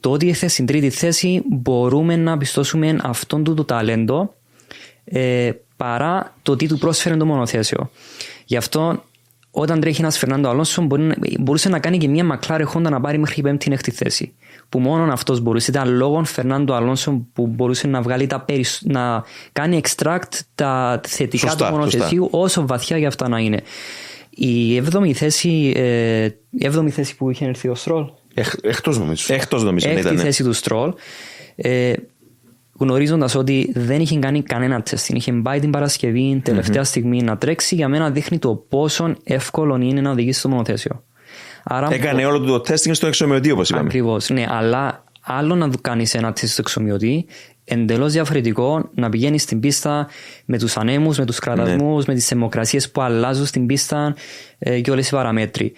Το ότι ήρθε στην τρίτη θέση μπορούμε να πιστώσουμε αυτόν του το ταλέντο ε, παρά το τι του πρόσφερε το μονοθέσιο. Γι' αυτό όταν τρέχει ένας Φερνάντο Αλόνσο μπορούσε να κάνει και μια μακλάρε χόντα να πάρει μέχρι πέμπτη έκτη θέση. Που μόνο αυτός μπορούσε. Ήταν λόγω Φερνάντο Αλόνσο που μπορούσε να, βγάλει τα να κάνει extract τα θετικά σωστά, του μονοθεσίου όσο βαθιά για αυτά να είναι. Η έβδομη θέση, ε, η έβδομη θέση που είχε έρθει ο Στρόλ. Εκτός νομίζω. Εκτός νομίζω. Έκτη θέση του Στρόλ. Ε, γνωρίζοντας ότι δεν είχε κάνει κανένα τεστ. Είχε πάει την Παρασκευή, τελευταία mm-hmm. στιγμή να τρέξει, για μένα δείχνει το πόσο εύκολο είναι να οδηγήσει στο μονοθέσιο. Άρα, Έκανε όλο το τεστ στο εξομοιωτή, όπως είπαμε. Ακριβώς, ναι, αλλά άλλο να κάνεις ένα τεστ στο εξομοιωτή, εντελώς διαφορετικό να πηγαίνεις στην πίστα με τους ανέμους, με τους κραδασμού, ναι. με τις θερμοκρασίες που αλλάζουν στην πίστα ε, και όλες οι παραμέτροι.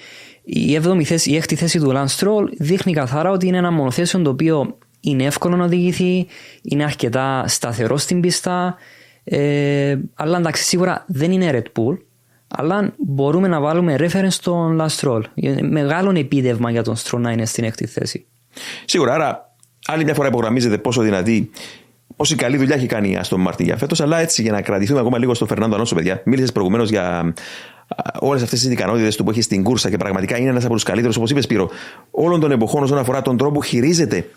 Η, θέση, η έκτη θέση του Lance Stroll δείχνει καθαρά ότι είναι ένα μονοθέσιο το οποίο είναι εύκολο να οδηγηθεί, είναι αρκετά σταθερό στην πίστα. Ε, αλλά εντάξει, σίγουρα δεν είναι Red Bull. Αλλά μπορούμε να βάλουμε reference στον Last Stroll. Μεγάλο επίδευμα για τον Stroll να είναι στην έκτη θέση. Σίγουρα, άρα άλλη μια φορά υπογραμμίζεται πόσο δυνατή Πόση καλή δουλειά έχει κάνει η Αστον Μάρτιν για φέτος, αλλά έτσι για να κρατηθούμε ακόμα λίγο στον Φερνάντο Ανώσο, παιδιά. Μίλησες προηγουμένως για όλες αυτές τις ικανότητες του που έχει στην κούρσα και πραγματικά είναι ένας από τους καλύτερους, όπως είπες Σπύρο, όλων των εποχών όσον αφορά τον τρόπο που χειρίζεται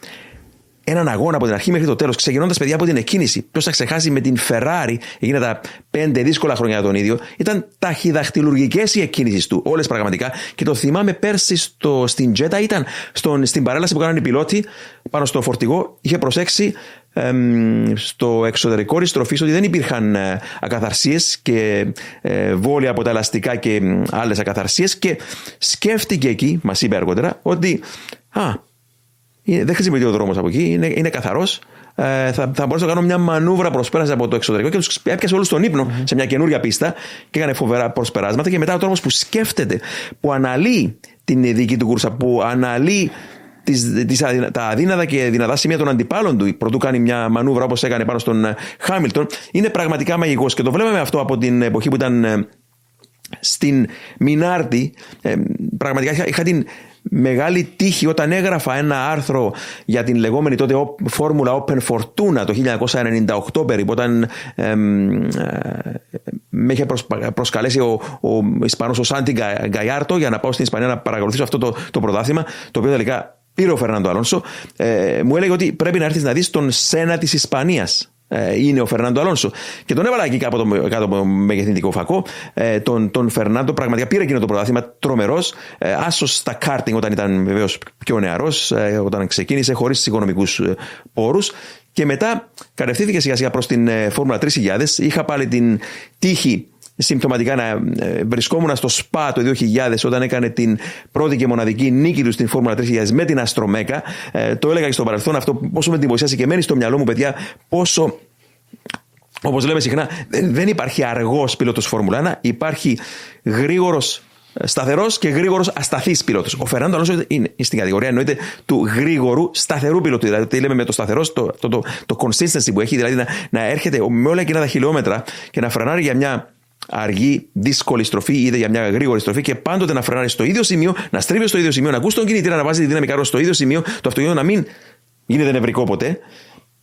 έναν αγώνα από την αρχή μέχρι το τέλος, ξεκινώντας παιδιά από την εκκίνηση. Ποιος θα ξεχάσει με την Ferrari, έγινε τα πέντε δύσκολα χρόνια για τον ίδιο, ήταν ταχυδαχτυλουργικές οι εκκίνησεις του, όλες πραγματικά. Και το θυμάμαι πέρσι στο, στην Τζέτα, ήταν στον, στην παρέλαση που κάνανε οι πιλότοι πάνω στο φορτηγό, είχε προσέξει εμ, στο εξωτερικό τη τροφή ότι δεν υπήρχαν ε, ακαθαρσίες και ε, βόλια από τα ελαστικά και άλλες ακαθαρσίες και σκέφτηκε εκεί, μας είπε αργότερα, ότι α, δεν χρησιμοποιείται ο δρόμος από εκεί, είναι, είναι καθαρός. Ε, θα, θα μπορούσα να κάνω μια μανούβρα προσπέραση από το εξωτερικό και τους έπιασε όλους στον υπνο σε μια καινούργια πίστα και έκανε φοβερά προσπεράσματα. Και μετά ο τρόπο που σκέφτεται, που αναλύει την δική του κούρσα, που αναλύει τις, τις, τα αδύνατα και δυνατά σημεία των αντιπάλων του, πρωτού κάνει μια μανούβρα όπως έκανε πάνω στον ε, Χάμιλτον, είναι πραγματικά μαγικός. Και το βλέπαμε αυτό από την εποχή που ήταν ε, στην Μινάρτη. Ε, πραγματικά είχα την μεγάλη τύχη όταν έγραφα ένα άρθρο για την λεγόμενη τότε φόρμουλα Open Fortuna το 1998 περίπου όταν ε, με είχε προσκαλέσει ο, ο Ισπανός ο Σάντι Γκαϊάρτο για να πάω στην Ισπανία να παρακολουθήσω αυτό το, το πρωτάθλημα το οποίο τελικά πήρε ο Φερνάντο Αλόνσο ε, μου έλεγε ότι πρέπει να έρθεις να δεις τον Σένα της Ισπανίας. ε, είναι ο Φερνάντο Αλόνσο. Και τον έβαλα εκεί κάτω, κάτω από το μεγεθυντικό φακό. Ε, τον, τον Φερνάντο πραγματικά πήρε εκείνο το πρωτάθλημα τρομερός. Ε, Άσος στα κάρτινγκ όταν ήταν βεβαίως πιο νεαρός, ε, όταν ξεκίνησε χωρίς οικονομικούς ε, πόρους. Και μετά κατευθύνθηκε σιγά σιγά προς την Φόρμουλα 3000. Είχα πάλι την τύχη συμπτωματικά να ε, βρισκόμουν στο ΣΠΑ το 2000 όταν έκανε την πρώτη και μοναδική νίκη του στην Φόρμουλα 3000 με την Αστρομέκα. Ε, το έλεγα και στο παρελθόν αυτό πόσο με εντυπωσίασε και μένει στο μυαλό μου παιδιά πόσο Όπως λέμε συχνά, δεν υπάρχει αργός πιλότος Φόρμουλα 1, υπάρχει γρήγορος σταθερός και γρήγορος ασταθής πιλότος. Ο Φερνάντο Αλόνσο είναι στην κατηγορία εννοείται του γρήγορου σταθερού πιλότου. Δηλαδή, τι λέμε με το σταθερός, το, το, το, το consistency που έχει, δηλαδή να, να έρχεται με όλα εκείνα τα χιλιόμετρα και να φρενάρει για μια αργή, δύσκολη στροφή, είτε για μια γρήγορη στροφή και πάντοτε να φρενάρει στο ίδιο σημείο, να στρίβει στο ίδιο σημείο, να ακούσει τον κινητήρα να βάζει τη δύναμη καρό στο ίδιο σημείο, το αυτοκίνητο να μην γίνεται νευρικό ποτέ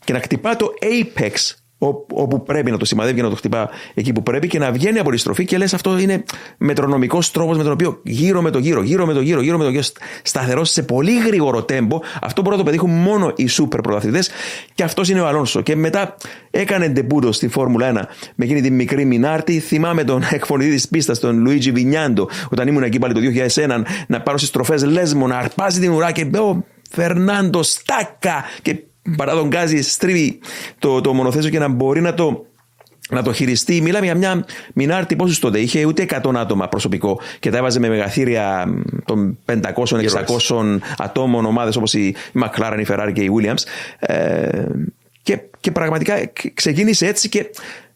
και να χτυπά το apex όπου πρέπει να το σημαδεύει και να το χτυπά εκεί που πρέπει και να βγαίνει από τη στροφή και λες αυτό είναι μετρονομικός τρόπος με τον οποίο γύρω με το γύρο, γύρω με το γύρο, γύρω με το γύρο, σταθερό σε πολύ γρήγορο τέμπο. Αυτό μπορούν να το πετύχουν μόνο οι σούπερ πρωταθλητές και αυτός είναι ο Αλόνσο. Και μετά έκανε ντεμπούτο στη Φόρμουλα 1 με εκείνη τη μικρή Μινάρτη. Θυμάμαι τον (laughs) εκφωνητή της πίστας, τον Λουίτζι Βινιάντο, όταν ήμουν εκεί πάλι το 2001, να πάρω στις τροφέ Λέσμο, να αρπάζει την ουρά και ο Φερνάντο Στάκα και παρά τον Γκάζι στρίβει το, το μονοθέσιο και να μπορεί να το να το χειριστεί. Μιλάμε για μια Μινάρτη πόσου τότε είχε, ούτε 100 άτομα προσωπικό και τα έβαζε με μεγαθύρια των 500-600 ατόμων ομάδες όπως η McLaren, η Ferrari και η Williams. Ε, και, και πραγματικά ξεκίνησε έτσι και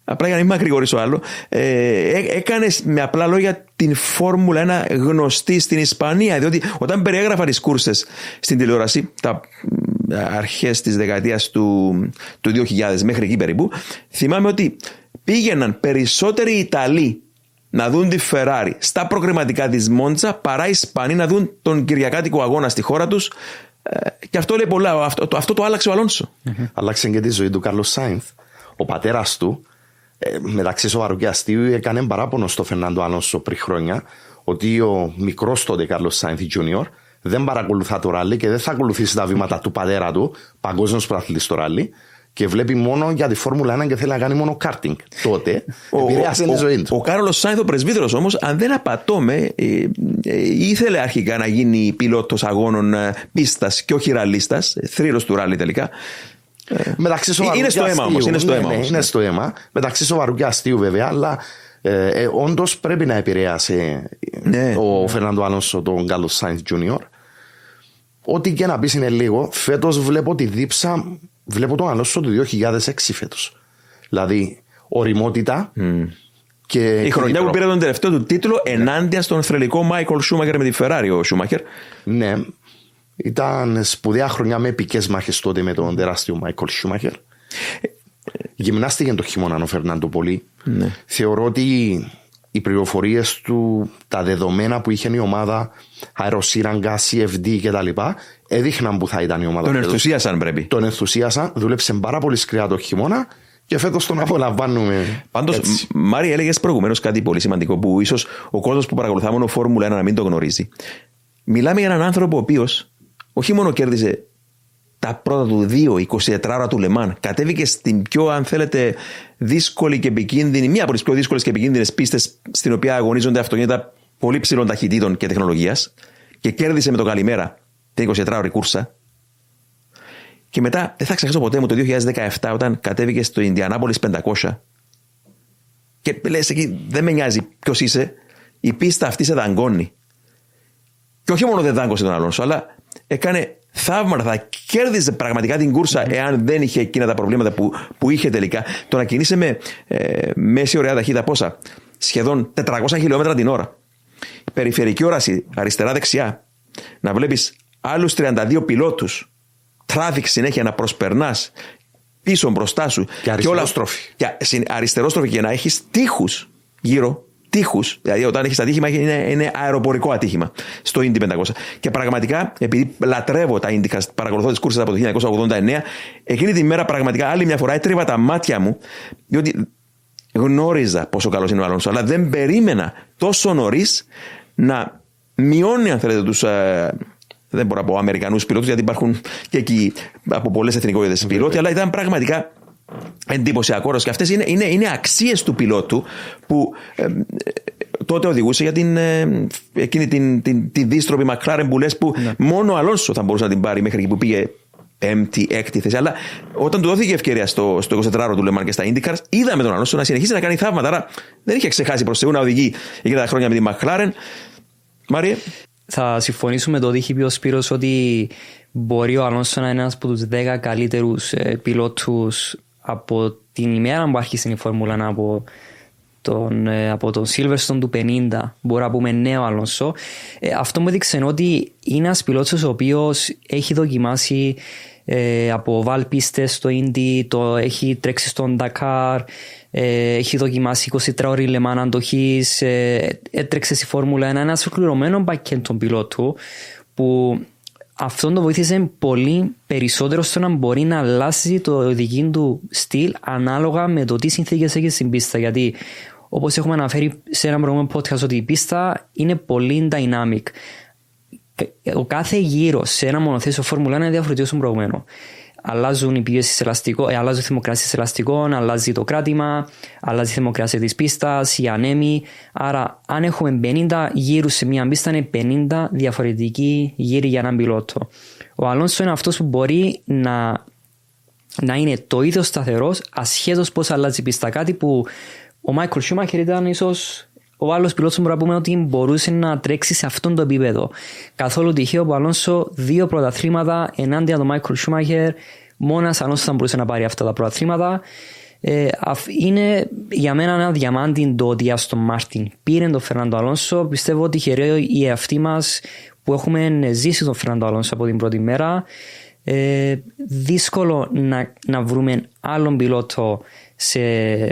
απλά για να μην μακρηγορήσω άλλο, ε, έκανες με απλά λόγια την Φόρμουλα 1 γνωστή στην Ισπανία. Διότι όταν περιέγραφα τι κούρσε στην τηλεόραση, τα αρχές της δεκαετίας του, του 2000 μέχρι εκεί περίπου, θυμάμαι ότι πήγαιναν περισσότεροι Ιταλοί να δουν τη Ferrari στα προκριματικά της Μόντσα παρά οι Ισπανοί να δουν τον Κυριακάτικο αγώνα στη χώρα τους. Ε, και αυτό λέει πολλά. Αυτό, το, αυτό το άλλαξε ο Αλόνσο. Mm-hmm. Άλλαξε και τη ζωή του Κάρλος Σάινθ. Ο πατέρας του ε, μεταξύ σοβαρού και αστείου έκανε παράπονο στο Φερνάντο Αλόνσο πριν χρόνια ότι ο μικρός τότε Κάρλος Σάινθ Junior δεν παρακολουθά το ράλι και δεν θα ακολουθήσει τα βήματα του πατέρα του, παγκόσμιος πρωταθλητή στο ράλι, και βλέπει μόνο για τη Φόρμουλα 1 και θέλει να κάνει μόνο κάρτινγκ. Τότε επηρέασε τη ζωή του. Ο, ο Κάρολος Σάινθ, ο πρεσβύτερος όμως, αν δεν απατώμε, ε, ε, ήθελε αρχικά να γίνει πιλότος αγώνων ε, πίστας και όχι ραλίστας, θρύλο του ράλι τελικά. Ε, μεταξύ σοβαρού είναι στο αίμα όμως. Είναι στο αίμα. Ναι, ναι, είναι στο αίμα. Μεταξύ σοβαρού και αστείου βέβαια, αλλά ε, ε, όντως πρέπει να επηρέασε ναι. ο Φερνάντο Αλόνσο τον Γκάλο Σάινθ Junior. Ό,τι και να πεις είναι λίγο. Φέτος βλέπω τη δίψα, βλέπω τον Αλόνσο του 2006 φέτος. Δηλαδή, οριμότητα. Mm. Και η χρονιά που πήρε τον τελευταίο του τίτλο ναι. ενάντια στον θρελικό Μάικολ Σούμαχερ με τη Ferrari ο Σούμαχερ. Ναι, ήταν σπουδαία χρονιά με επικές μάχες τότε με τον τεράστιο Μάικολ Σούμαχερ. Γυμνάστηκε το χειμώνα ο Φερνάντο πολύ. Ναι. Θεωρώ ότι οι πληροφορίες του, τα δεδομένα που είχε η ομάδα, αεροσύραγγα, CFD κτλ., έδειχναν που θα ήταν η ομάδα. Τον ενθουσίασαν πρέπει. Τον ενθουσίασαν, δούλεψε πάρα πολύ σκληρά το χειμώνα και φέτος τον απολαμβάνουμε. Πάντως, Μάρι, έλεγες προηγουμένως κάτι πολύ σημαντικό που ίσως ο κόσμος που παρακολουθά μόνο Φόρμουλα 1 να μην το γνωρίζει. Μιλάμε για έναν άνθρωπο ο οποίος όχι μόνο κέρδισε τα πρώτα του δύο, 24 ώρα του Λεμάν, κατέβηκε στην πιο, αν θέλετε, δύσκολη και επικίνδυνη, μία από τις πιο δύσκολες και επικίνδυνες πίστες στην οποία αγωνίζονται αυτοκίνητα πολύ ψηλών ταχυτήτων και τεχνολογίας και κέρδισε με το καλημέρα την 24 ώρη κούρσα. Και μετά, δεν θα ξεχάσω ποτέ μου το 2017 όταν κατέβηκε στο Ινδιανάπολης 500 και λες εκεί, δεν με νοιάζει ποιος είσαι, η πίστα αυτή σε δαγκώνει. Και όχι μόνο δεν δάγκωσε τον Αλόνσο, αλλά έκανε θαύματα. Θα κέρδιζε πραγματικά την κούρσα εάν δεν είχε εκείνα τα προβλήματα που, που είχε τελικά. Το να κινείσαι με ε, μέση ωραία ταχύτητα πόσα; Σχεδόν 400 χιλιόμετρα την ώρα. Περιφερική όραση αριστερά-δεξιά. Να βλέπεις άλλους 32 πιλότους. Τράφικ συνέχεια να προσπερνάς πίσω μπροστά σου. Και αριστερόστροφη. Και αριστερόστροφη και να έχεις τείχους γύρω τείχους. Δηλαδή, όταν έχεις ατύχημα, είναι, είναι αεροπορικό ατύχημα στο Indy 500. Και πραγματικά, επειδή λατρεύω τα Indycast, παρακολουθώ τις κούρσε από το 1989, εκείνη τη μέρα πραγματικά άλλη μια φορά έτριβα τα μάτια μου, διότι γνώριζα πόσο καλός είναι ο Αλόνσο, αλλά δεν περίμενα τόσο νωρίς να μειώνει, αν θέλετε, τους. Ε, δεν μπορώ να πω Αμερικανούς πιλότους, γιατί υπάρχουν και εκεί από πολλές εθνικότητες πιλότοι, αλλά ήταν πραγματικά εντυπωσιακό και αυτές είναι, είναι, είναι αξίες του πιλότου που ε, τότε οδηγούσε για την, ε, εκείνη την, την, την δίστροπη Μακλάρεν που λες που ναι. μόνο ο Αλόνσο θα μπορούσε να την πάρει μέχρι εκεί που πήγε πέμπτη, έκτη θέση. Αλλά όταν του δόθηκε ευκαιρία στο, στο 24ωρο του Λεμάν και στα IndyCars, είδαμε τον Αλόνσο να συνεχίσει να κάνει θαύματα. Άρα δεν είχε ξεχάσει προς Θεού να οδηγεί για τα χρόνια με τη Μακλάρεν. Μάριε; Θα συμφωνήσουμε με το ότι είχε πει ο Σπύρος ότι μπορεί ο Αλόνσο να είναι ένας από τους 10 καλύτερους ε, πιλότους από την ημέρα που άρχισε η Φόρμουλα από τον, ε, από τον Silverstone του 50, μπορούμε να πούμε νέο Αλόνσο. Ε, αυτό μου έδειξε ότι είναι ένας πιλότσο ο οποίος έχει δοκιμάσει ε, από βάλπιστε στο Indy, το έχει τρέξει στον Dakar, ε, έχει δοκιμάσει 23 ώρες λεμάν αντοχής, ε, έτρεξε στη Φόρμουλα 1, ένας ολοκληρωμένος πακέτο των πιλότου που αυτό το βοήθησε πολύ περισσότερο στο να μπορεί να αλλάσει το δική του στυλ ανάλογα με το τι συνθήκες έχει στην πίστα. Γιατί όπως έχουμε αναφέρει σε ένα προηγούμενο podcast, ότι η πίστα είναι πολύ dynamic. Ο κάθε γύρος σε ένα μονοθέσιο Φόρμουλα είναι διαφορετικό στον προηγούμενο αλλάζουν οι πίεσει ελαστικών, ε, αλλάζουν οι θερμοκρασίες ελαστικών, αλλάζει το κράτημα, αλλάζει η θερμοκρασία της πίστας, οι ανέμοι. Άρα, αν έχουμε 50 γύρου σε μια πίστα, είναι 50 διαφορετικοί γύροι για έναν πιλότο. Ο Αλόνσο είναι αυτός που μπορεί να, να είναι το ίδιος σταθερός, ασχέτως πώς αλλάζει η πίστα. Κάτι που ο Μάικλ Σούμαχερ ήταν ίσως ο άλλος πιλότος μπορεί να πούμε ότι μπορούσε να τρέξει σε αυτόν το επίπεδο. Καθόλου τυχαίο που ο Αλόνσο δύο πρωταθλήματα ενάντια του Μάικλ Σούμαχερ. Μόνο ο Αλόνσο θα μπορούσε να πάρει αυτά τα πρωταθλήματα. Ε, είναι για μένα ένα διαμάντι το ότι Άστον Μάρτιν πήρε τον Φερνάντο Αλόνσο. Πιστεύω ότι τυχεροί οι εαυτοί μας που έχουμε ζήσει τον Φερνάντο Αλόνσο από την πρώτη μέρα. Ε, δύσκολο να, να βρούμε άλλον πιλότο σε,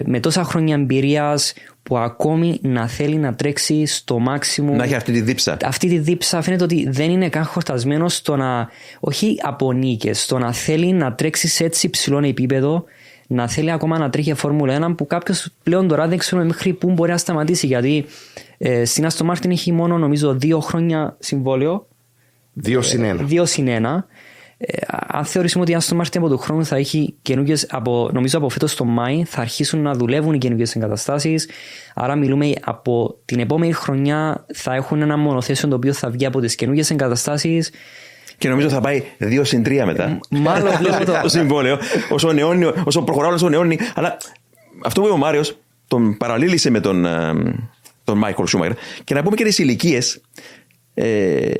με τόσα χρόνια εμπειρίας που ακόμη να θέλει να τρέξει στο μάξιμο. Να έχει αυτή τη δίψα. Αυτή τη δίψα φαίνεται ότι δεν είναι καν χορτασμένος στο να. Όχι από νίκες, στο να θέλει να τρέξει σε έτσι υψηλό επίπεδο, να θέλει ακόμα να τρέχει Φόρμουλα 1 που κάποιος πλέον τώρα δεν ξέρουμε μέχρι πού μπορεί να σταματήσει. Γιατί ε, στην Αστο Μάρτιν έχει μόνο νομίζω δύο χρόνια συμβόλαιο. Δύο συν ένα. Δύο συν ένα. Ε, αν θεωρήσουμε ότι αν στο Μάρτιο από τον χρόνο θα έχει καινούργιες, νομίζω από φέτος το Μάη θα αρχίσουν να δουλεύουν οι καινούργιες εγκαταστάσεις. Άρα, μιλούμε από την επόμενη χρονιά θα έχουν ένα μονοθέσιο το οποίο θα βγει από τις καινούργιες εγκαταστάσεις. Και νομίζω θα πάει δύο συν τρία μετά. Μάλλον (laughs) βλέπω το... το συμβόλαιο. Όσο, νεώνει, όσο προχωράω, όσο νεώνει. Αλλά αυτό που είπε ο Μάριος τον παραλύλησε με τον, ε, τον Μάικλ Σούμερ. Και να πούμε και τις ηλικίες. Ε,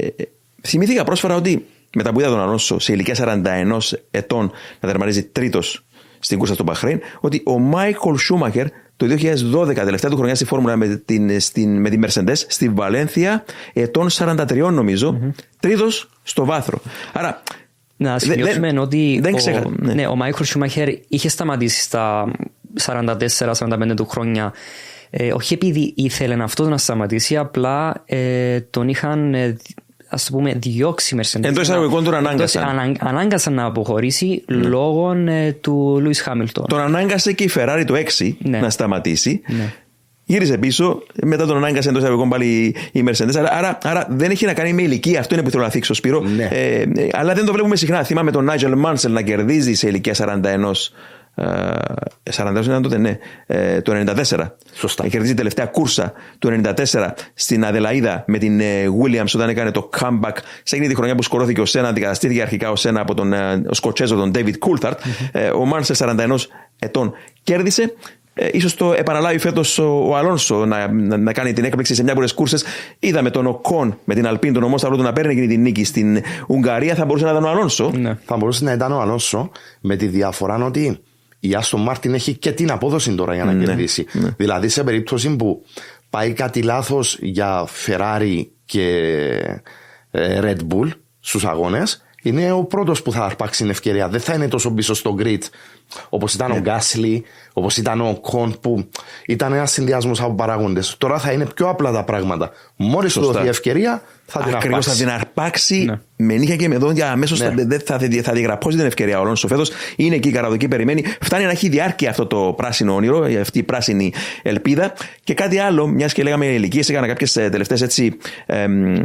θυμήθηκα πρόσφατα ότι μετά που είδα τον Αλόνσο σε ηλικία 41 ετών να τερματίζει τρίτος στην κούρσα στο Μπαχρέιν, ότι ο Μάικλ Σούμαχερ το 2012, τελευταία του χρονιά στη Φόρμουλα με, την, στην, με τη Mercedes, στη Βαλένθια, ετών 43 νομίζω, mm-hmm. τρίτος στο βάθρο. Άρα. Να σημειώσουμε δε, ότι δεν ξέχα, ο, ναι. ναι, ο Μάικλ Σούμαχερ είχε σταματήσει στα 44-45 του χρόνια. Ε, όχι επειδή ήθελε αυτό να σταματήσει, απλά ε, τον είχαν ε, ας το πούμε, διώξει Mercedes. Εντός εισαγωγικών τον ανάγκασαν. Ανά, ανάγκασαν να αποχωρήσει mm. λόγω ε, του Λουί Χάμιλτον. Τον ανάγκασε και η Ferrari το 6 ναι. να σταματήσει. Ναι. Γύρισε πίσω, μετά τον ανάγκασε εντός εισαγωγικών πάλι η Mercedes. Άρα, άρα, άρα, δεν έχει να κάνει με ηλικία. Αυτό είναι που θέλω να θίξω, Σπύρο. Ναι. Ε, ε, αλλά δεν το βλέπουμε συχνά. Θυμάμαι τον Νάιτζελ Μάνσελ να κερδίζει σε ηλικία 41 40 ήταν τότε, ναι, ε, το 94. Σωστά. Κερδίζει τελευταία κούρσα του 94 στην Αδελαίδα με την ε, Williams όταν έκανε το comeback σε εκείνη τη χρονιά που σκορώθηκε ο Σένα, αντικαταστήθηκε αρχικά ο Σένα από τον ε, Σκοτσέζο, τον David Coulthard. ο Μάνσελ 41 ετών κέρδισε. Ε, ίσως το επαναλάβει φέτος ο, ο Αλόνσο να, να, να, κάνει την έκπληξη σε μια πολλέ κούρσες. Είδαμε τον Οκόν με την Αλπίν, τον ομόσταυρο του να παίρνει εκείνη την νίκη στην Ουγγαρία. Θα μπορούσε να ήταν ο Αλόνσο. Ναι. Θα μπορούσε να ήταν ο Αλόνσο με τη διαφορά ότι η Άστον Μάρτιν έχει και την απόδοση τώρα για να Ναι, κερδίσει. ναι. Δηλαδή σε περίπτωση που πάει κάτι λάθος για Ferrari και ε, Red Bull στους αγώνες, είναι ο πρώτος που θα αρπάξει την ευκαιρία. Δεν θα είναι τόσο πίσω στο grid όπως ήταν Ναι. ο Γκάσλι, όπως ήταν ο Κοντ που ήταν ένας συνδυασμός από παράγοντες. Τώρα θα είναι πιο απλά τα πράγματα. Μόλις του Σωστά. δοθεί η ευκαιρία, θα την Ακριβώς θα αρπάξει. την αρπάξει Ναι. με νύχια και με δόντια. Αμέσως Ναι. θα, δεν θα, θα, θα διαγραπώσει την ευκαιρία ο Αλόνσο φέτος. Είναι εκεί η καραδοκή, περιμένει. Φτάνει να έχει διάρκεια αυτό το πράσινο όνειρο, αυτή η πράσινη ελπίδα. Και κάτι άλλο, μιας και λέγαμε ηλικίες, έκανα κάποιες τελευταίες έτσι. εμ,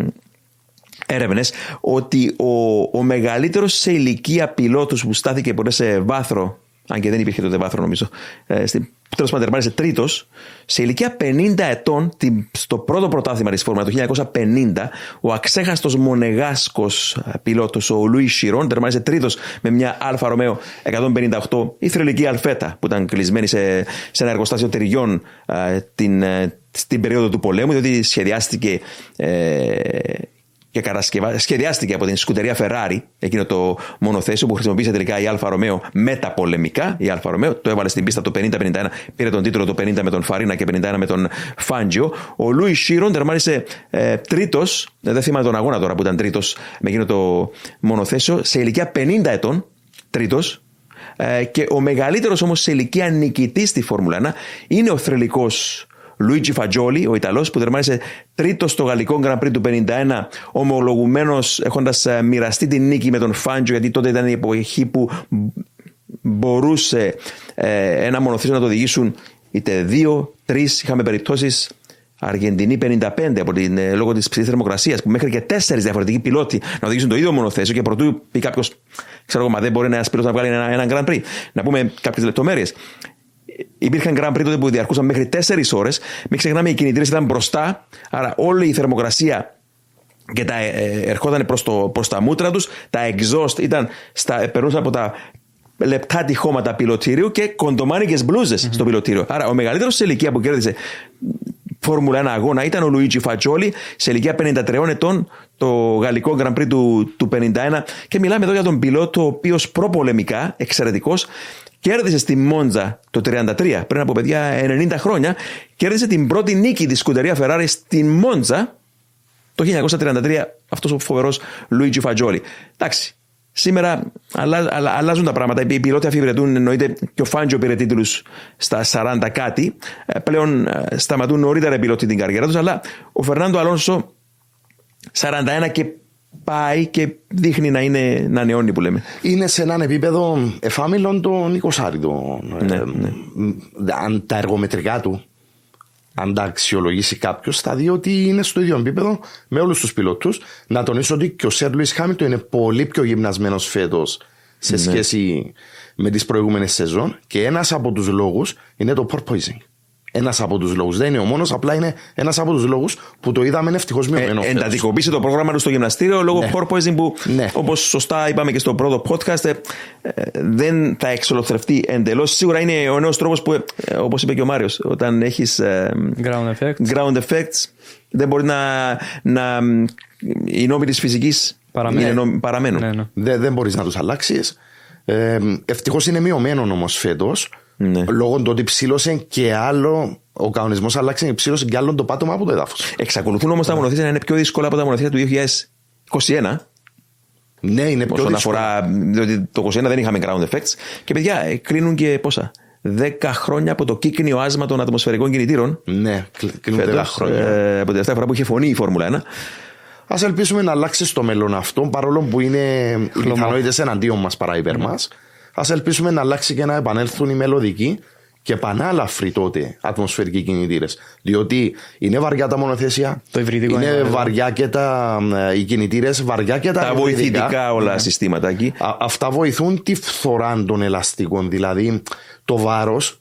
έρευνες ότι ο, ο μεγαλύτερος σε ηλικία πιλότος που στάθηκε ποτέ σε βάθρο αν και δεν υπήρχε τότε βάθρο νομίζω. Ε, στην, τέλος πάντων, τερμάρισε τρίτος σε ηλικία 50 ετών στο πρώτο πρωτάθλημα της Φόρμουλας το 1950. Ο αξέχαστος μονεγάσκος πιλότος, ο Λουί Σιρόν, τερμάτισε τρίτος με μια Alfa Romeo 158 η θρυλική Αλφέτα που ήταν κλεισμένη σε, σε ένα εργοστάσιο τυριών ε, την, ε, στην περίοδο του πολέμου, διότι σχεδιάστηκε ε, και κατασκευα... σχεδιάστηκε από την σκουντερία Ferrari, εκείνο το μονοθέσιο που χρησιμοποίησε τελικά η Alfa Romeo μεταπολεμικά. Η Alfa Romeo το έβαλε στην πίστα το 50-51, πήρε τον τίτλο το 50 με τον Φαρίνα και 51 με τον Φάντζιο. Ο Λούι Σίρον τερμάρισε ε, τρίτος, δεν θυμάμαι τον αγώνα τώρα που ήταν τρίτος με εκείνο το μονοθέσιο, σε ηλικία 50 ετών, τρίτος. Ε, και ο μεγαλύτερος όμως σε ηλικία νικητής στη Φόρμουλα 1 είναι ο θρελικό Λουίτζι Φατζόλι, ο Ιταλός, που τερμάτισε τρίτος στο γαλλικό Grand Prix του 51, ομολογουμένως έχοντας ε, μοιραστεί την νίκη με τον Φάντζο, γιατί τότε ήταν η εποχή που μπορούσε ε, ένα μονοθέσιο να το οδηγήσουν είτε δύο, τρεις. Είχαμε περιπτώσεις Αργεντινή 55 από την, ε, λόγω της ψηλής θερμοκρασίας, που μέχρι και τέσσερις διαφορετικοί πιλότοι να οδηγήσουν το ίδιο μονοθέσιο και πρωτού πει κάποιος, ξέρω εγώ, μα δεν μπορεί ένας πιλότος να βγάλει ένα, ένα Grand Prix. Να πούμε κάποιες λεπτομέρειες υπήρχαν Grand Prix τότε που διαρκούσαν μέχρι 4 ώρες. Μην ξεχνάμε, οι κινητήρες ήταν μπροστά, άρα όλη η θερμοκρασία και τα, ε, ε ερχόταν προς, το, προς τα μούτρα τους, τα exhaust ήταν στα, περνούσαν από τα λεπτά τυχώματα πιλωτήριου και κοντομάνικες μπλούζες mm-hmm. στο πιλωτήριο. Άρα ο μεγαλύτερος σε ηλικίας που κέρδισε Φόρμουλα 1 αγώνα ήταν ο Λουίτζι Φατζόλι σε ηλικία 53 ετών το γαλλικό Grand Prix του, του 51 και μιλάμε εδώ για τον πιλότο ο οποίος προπολεμικά, εξαιρετικός, κέρδισε στη Μόντζα το 33, πριν από παιδιά 90 χρόνια, κέρδισε την πρώτη νίκη της σκουτερία Ferrari στη Μόντζα το 1933, αυτός ο φοβερός Λουίτζι Φατζόλι. Εντάξει, Σήμερα αλλάζουν τα πράγματα. Οι πιλότοι αφιβρετούν, εννοείται και ο Φάντζο πήρε τίτλους στα 40 κάτι. Ε, πλέον ε, σταματούν νωρίτερα οι πιλότοι την καριέρα τους, αλλά ο Φερνάντο Αλόνσο 41 και πάει και δείχνει να είναι να νεώνει που λέμε. Είναι σε έναν επίπεδο εφάμιλον το 20 Ναι, ναι. Αν τα εργομετρικά του, αν τα αξιολογήσει κάποιος, θα δει ότι είναι στο ίδιο επίπεδο με όλους τους πιλότους. Να τονίσω ότι και ο Σερ Λουίς Χάμιλτον είναι πολύ πιο γυμνασμένος φέτος σε ναι. σχέση με τις προηγούμενες σεζόν και ένας από τους λόγους είναι το porpoising ένας από τους λόγους. Δεν είναι ο μόνος, απλά είναι ένας από τους λόγους που το είδαμε ευτυχώς μειωμένο. Ε, εντατικοποίησε το πρόγραμμα του στο γυμναστήριο λόγω ναι. porpoising που, ναι. όπως σωστά είπαμε και στο πρώτο podcast, ε, ε, δεν θα εξολοθρευτεί εντελώς. Σίγουρα είναι ο νέος τρόπος που, ε, όπως είπε και ο Μάριος, όταν έχεις ε, ground, effects. ground effects, δεν μπορεί να. να οι νόμοι της φυσικής παραμένουν. Ναι, ναι. Δεν, δεν μπορείς να τους αλλάξεις. Ε, Ευτυχώς είναι μειωμένο όμω φέτος. Ναι. Λόγω του ότι ψήλωσε και άλλο ο κανονισμός άλλαξε και ψήλωσε και άλλο το πάτωμα από το έδαφος. Εξακολουθούν όμως τα μονοθέσια να είναι πιο δύσκολα από τα μονοθέσια του 2021. Ναι, είναι πιο Όσον αφορά. Διότι το 2021 δεν είχαμε ground effects. Και παιδιά, ε, κρίνουν και πόσα; 10 χρόνια από το κύκνιο άσμα των ατμοσφαιρικών κινητήρων. Ναι, κλείνουν 10 χρόνια. Ε, από την τελευταία φορά που είχε φωνή η Φόρμουλα 1. Α ελπίσουμε να αλλάξει στο μέλλον αυτό, παρόλο που είναι οι πιθανότητες εναντίον μας παρά υπέρ μας. Α ελπίσουμε να αλλάξει και να επανέλθουν οι μελλοντικοί και πανάλαφροι τότε ατμοσφαιρικοί κινητήρες. Διότι είναι βαριά τα μονοθέσια, το είναι, είναι βαριά και τα, ε, οι κινητήρες, βαριά και τα, τα βοηθητικά όλα ναι. συστήματα εκεί. αυτά βοηθούν τη φθορά των ελαστικών. Δηλαδή το βάρος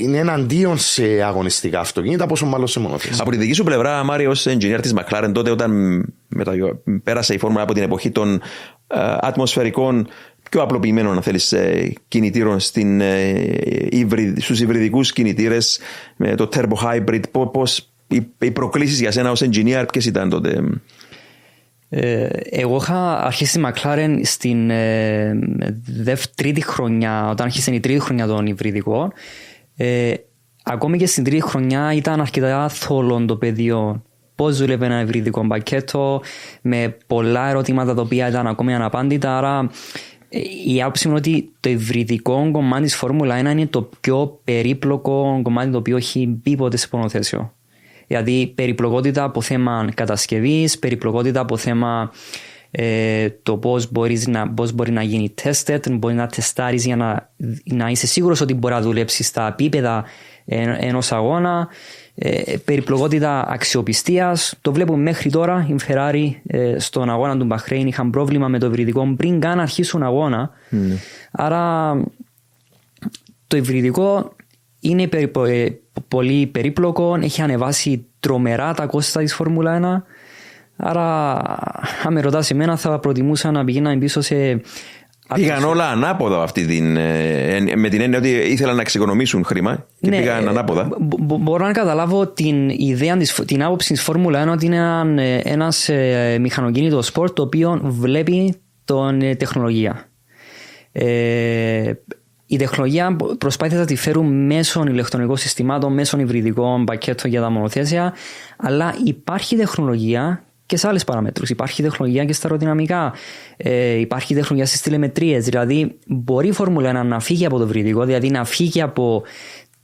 είναι εναντίον σε αγωνιστικά αυτοκίνητα, πόσο μάλλον σε μονοθέσια. Από τη δική σου πλευρά, Μάριο, ως engineer της McLaren, τότε όταν μετα... πέρασε η φόρμουλα από την εποχή των ε, ατμοσφαιρικών πιο απλοποιημένο αν θέλεις ε, κινητήρων στην, ε, στους υβριδικούς κινητήρες με το turbo hybrid πώς οι, οι προκλήσεις για σένα ως engineer ποιες ήταν τότε; Ε, εγώ είχα αρχίσει τη McLaren στην ε, τρίτη χρονιά, όταν άρχισε η τρίτη χρονιά των υβριδικών. Ε, ακόμη και στην τρίτη χρονιά ήταν αρκετά θόλων το πεδίο. Πώς δούλευε ένα υβριδικό πακέτο, με πολλά ερωτήματα τα οποία ήταν ακόμη αναπάντητα. Άρα η άποψη μου είναι ότι το υβριδικό κομμάτι της Φόρμουλα 1 είναι το πιο περίπλοκο κομμάτι το οποίο έχει μπει ποτέ σε πονοθέσιο. Δηλαδή περιπλοκότητα από θέμα κατασκευής, περιπλοκότητα από θέμα ε, το πώς μπορείς να γίνει tested, μπορεί να τεστάρεις για να, να είσαι σίγουρος ότι μπορεί να δουλέψεις στα επίπεδα ενός αγώνα ε, περιπλοκότητα αξιοπιστίας. Το βλέπουμε μέχρι τώρα. Η Ferrari ε, στον αγώνα του Μπαχρέιν είχαν πρόβλημα με το βρυδικό πριν καν αρχίσουν αγώνα. Mm. Άρα το υβριδικό είναι περι- ε, πολύ περίπλοκο, έχει ανεβάσει τρομερά τα κόστα της Φόρμουλα 1. Άρα, αν με ρωτάς εμένα, θα προτιμούσα να πηγαίναμε πίσω σε... Πήγαν όλα ανάποδα αυτή την, ε, με την έννοια ότι ήθελαν να εξοικονομήσουν χρήμα και Ναι, πήγαν ε, ανάποδα. μπο- μπο- μπορώ να καταλάβω την ιδέα, της, την άποψη της Φόρμουλα 1 ότι είναι ένα, ε, ένας ε, μηχανοκίνητο σπορ το οποίο βλέπει τον ε, τεχνολογία. Ε, η τεχνολογία προσπάθησε να τη φέρουν μέσω ηλεκτρονικών συστημάτων, μέσω υβριδικών πακέτων για τα μονοθέσια, αλλά υπάρχει τεχνολογία και σε άλλες παραμέτρους. Υπάρχει τεχνολογία και στα αεροδυναμικά. Ε, υπάρχει τεχνολογία στις τηλεμετρίες. Δηλαδή, μπορεί η Φόρμουλα 1 να φύγει από το υβριδικό, δηλαδή να φύγει από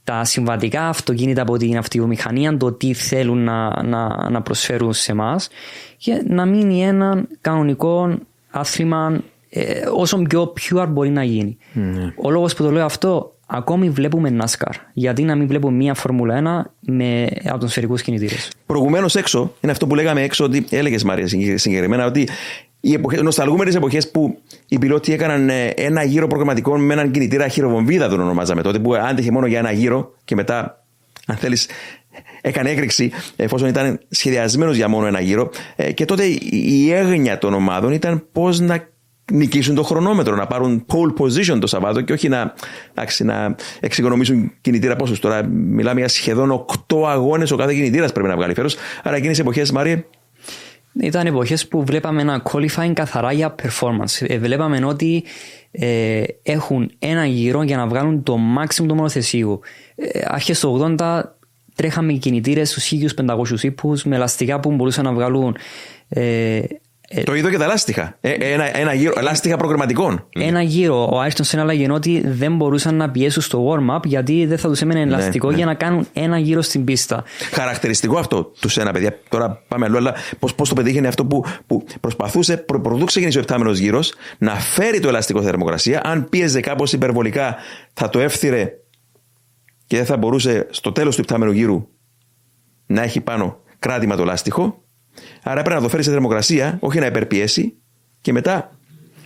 τα συμβατικά αυτοκίνητα από την αυτοβιομηχανία, το τι θέλουν να, να, να προσφέρουν σε εμάς και να μείνει ένα κανονικό άθλημα ε, όσο πιο pure μπορεί να γίνει. Ο λόγος που το λέω αυτό, ακόμη βλέπουμε NASCAR. Γιατί να μην βλέπουμε μία Φόρμουλα 1 με ατμοσφαιρικούς κινητήρες. Προηγουμένως έξω, είναι αυτό που λέγαμε έξω, ότι έλεγες Μαρία συγκεκ- συγκεκριμένα, ότι οι εποχές, νοσταλγούμε τις εποχές που οι πιλότοι έκαναν ε, ένα γύρο προγραμματικών με έναν κινητήρα χειροβομβίδα, τον ονομάζαμε τότε, που άντεχε μόνο για ένα γύρο και μετά, αν θέλεις, έκανε έκρηξη εφόσον ήταν σχεδιασμένος για μόνο ένα γύρο. Ε, Και τότε η- η έγνοια των ομάδων ήταν πώς να νικήσουν το χρονόμετρο, να πάρουν pole position το Σαββάτο και όχι να, εντάξει, να εξοικονομήσουν κινητήρα πόσους. Τώρα μιλάμε για σχεδόν 8 αγώνες ο κάθε κινητήρας πρέπει να βγάλει φέρος. Άρα εκείνες οι εποχές, Μάρια, Ήταν εποχές που βλέπαμε ένα qualifying καθαρά για performance. Ε, βλέπαμε ότι ε, έχουν ένα γύρο για να βγάλουν το maximum του μονοθεσίου. Ε, αρχές του 80 τρέχαμε κινητήρες στους 1500 ύπους με ελαστικά που μπορούσαν να βγάλουν ε, ε, το είδω και τα λάστιχα. Ε, ένα, ένα γύρο, λάστιχα προγραμματικών. ένα γύρο. Ο Άριστον Σεν έλεγε ότι δεν μπορούσαν να πιέσουν στο warm-up γιατί δεν θα τους έμενε ελαστικό ναι. για να κάνουν ένα γύρο στην πίστα. Χαρακτηριστικό αυτό τους ένα, παιδιά. Τώρα πάμε αλλού, αλλά πώς το πετύχαινε αυτό που, που προσπαθούσε προ, πρωτού ξεκινήσει ο επτάμενο γύρος να φέρει το ελαστικό θερμοκρασία. Αν πίεζε κάπως υπερβολικά, θα το εύθυρε και δεν θα μπορούσε στο τέλος του επτάμενου γύρου να έχει πάνω κράτημα το λάστιχο. Άρα έπρεπε να το φέρει σε θερμοκρασία, όχι να υπερπιέσει και μετά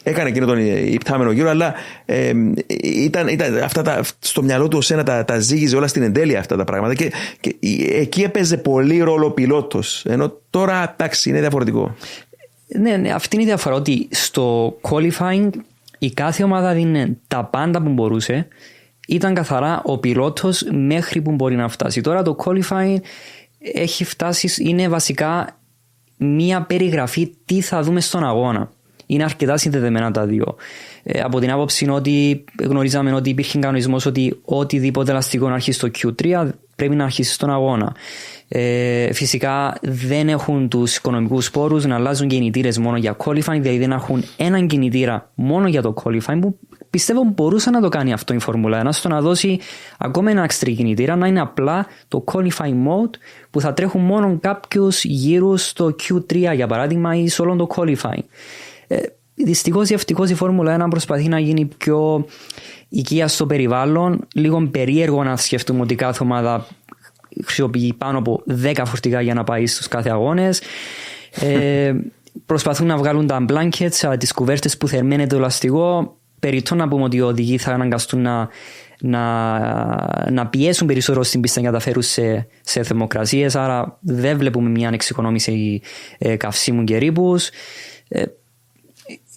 έκανε εκείνο τον υπτάμενο γύρο, αλλά ε, ήταν, ήταν αυτά τα, στο μυαλό του ο Σένα τα, τα ζήγιζε όλα στην εντέλεια αυτά τα πράγματα και, και εκεί έπαιζε πολύ ρόλο ο πιλότος. Ενώ τώρα εντάξει είναι διαφορετικό. Ναι, ναι, αυτή είναι η διαφορά ότι στο qualifying η κάθε ομάδα δίνει τα πάντα που μπορούσε. Ήταν καθαρά ο πιλότος μέχρι που μπορεί να φτάσει. Τώρα το qualifying έχει φτάσει, είναι βασικά μία περιγραφή τι θα δούμε στον αγώνα. Είναι αρκετά συνδεδεμένα τα δύο. Ε, από την άποψη ότι γνωρίζαμε ότι υπήρχε κανονισμός ότι οτιδήποτε ελαστικό να αρχίσει στο Q3 πρέπει να αρχίσει στον αγώνα. Ε, φυσικά δεν έχουν τους οικονομικούς πόρους να αλλάζουν κινητήρες μόνο για qualifying, δηλαδή δεν έχουν έναν κινητήρα μόνο για το qualifying που πιστεύω μπορούσε να το κάνει αυτό η Φόρμουλα 1 στο να δώσει ακόμα ένα extra κινητήρα να είναι απλά το qualifying mode που θα τρέχουν μόνο κάποιους γύρους στο Q3 για παράδειγμα ή σε όλο το qualifying. Ε, Δυστυχώς ή ευτυχώς η Φόρμουλα 1 προσπαθεί να γίνει πιο οικία στο περιβάλλον. Λίγο περίεργο να σκεφτούμε ότι κάθε ομάδα χρησιμοποιεί πάνω από 10 φορτηγά για να πάει στους κάθε αγώνες. Ε, (laughs) προσπαθούν να βγάλουν τα blankets, τις κουβέρτες που θερμαίνεται το ελαστικό. Περιττό να πούμε ότι οι οδηγοί θα αναγκαστούν να, να, να πιέσουν περισσότερο στην πίστα για να τα φέρουν σε, σε θερμοκρασίες, άρα δεν βλέπουμε μια εξοικονόμηση ε, καυσίμων και ρήπους. Ε,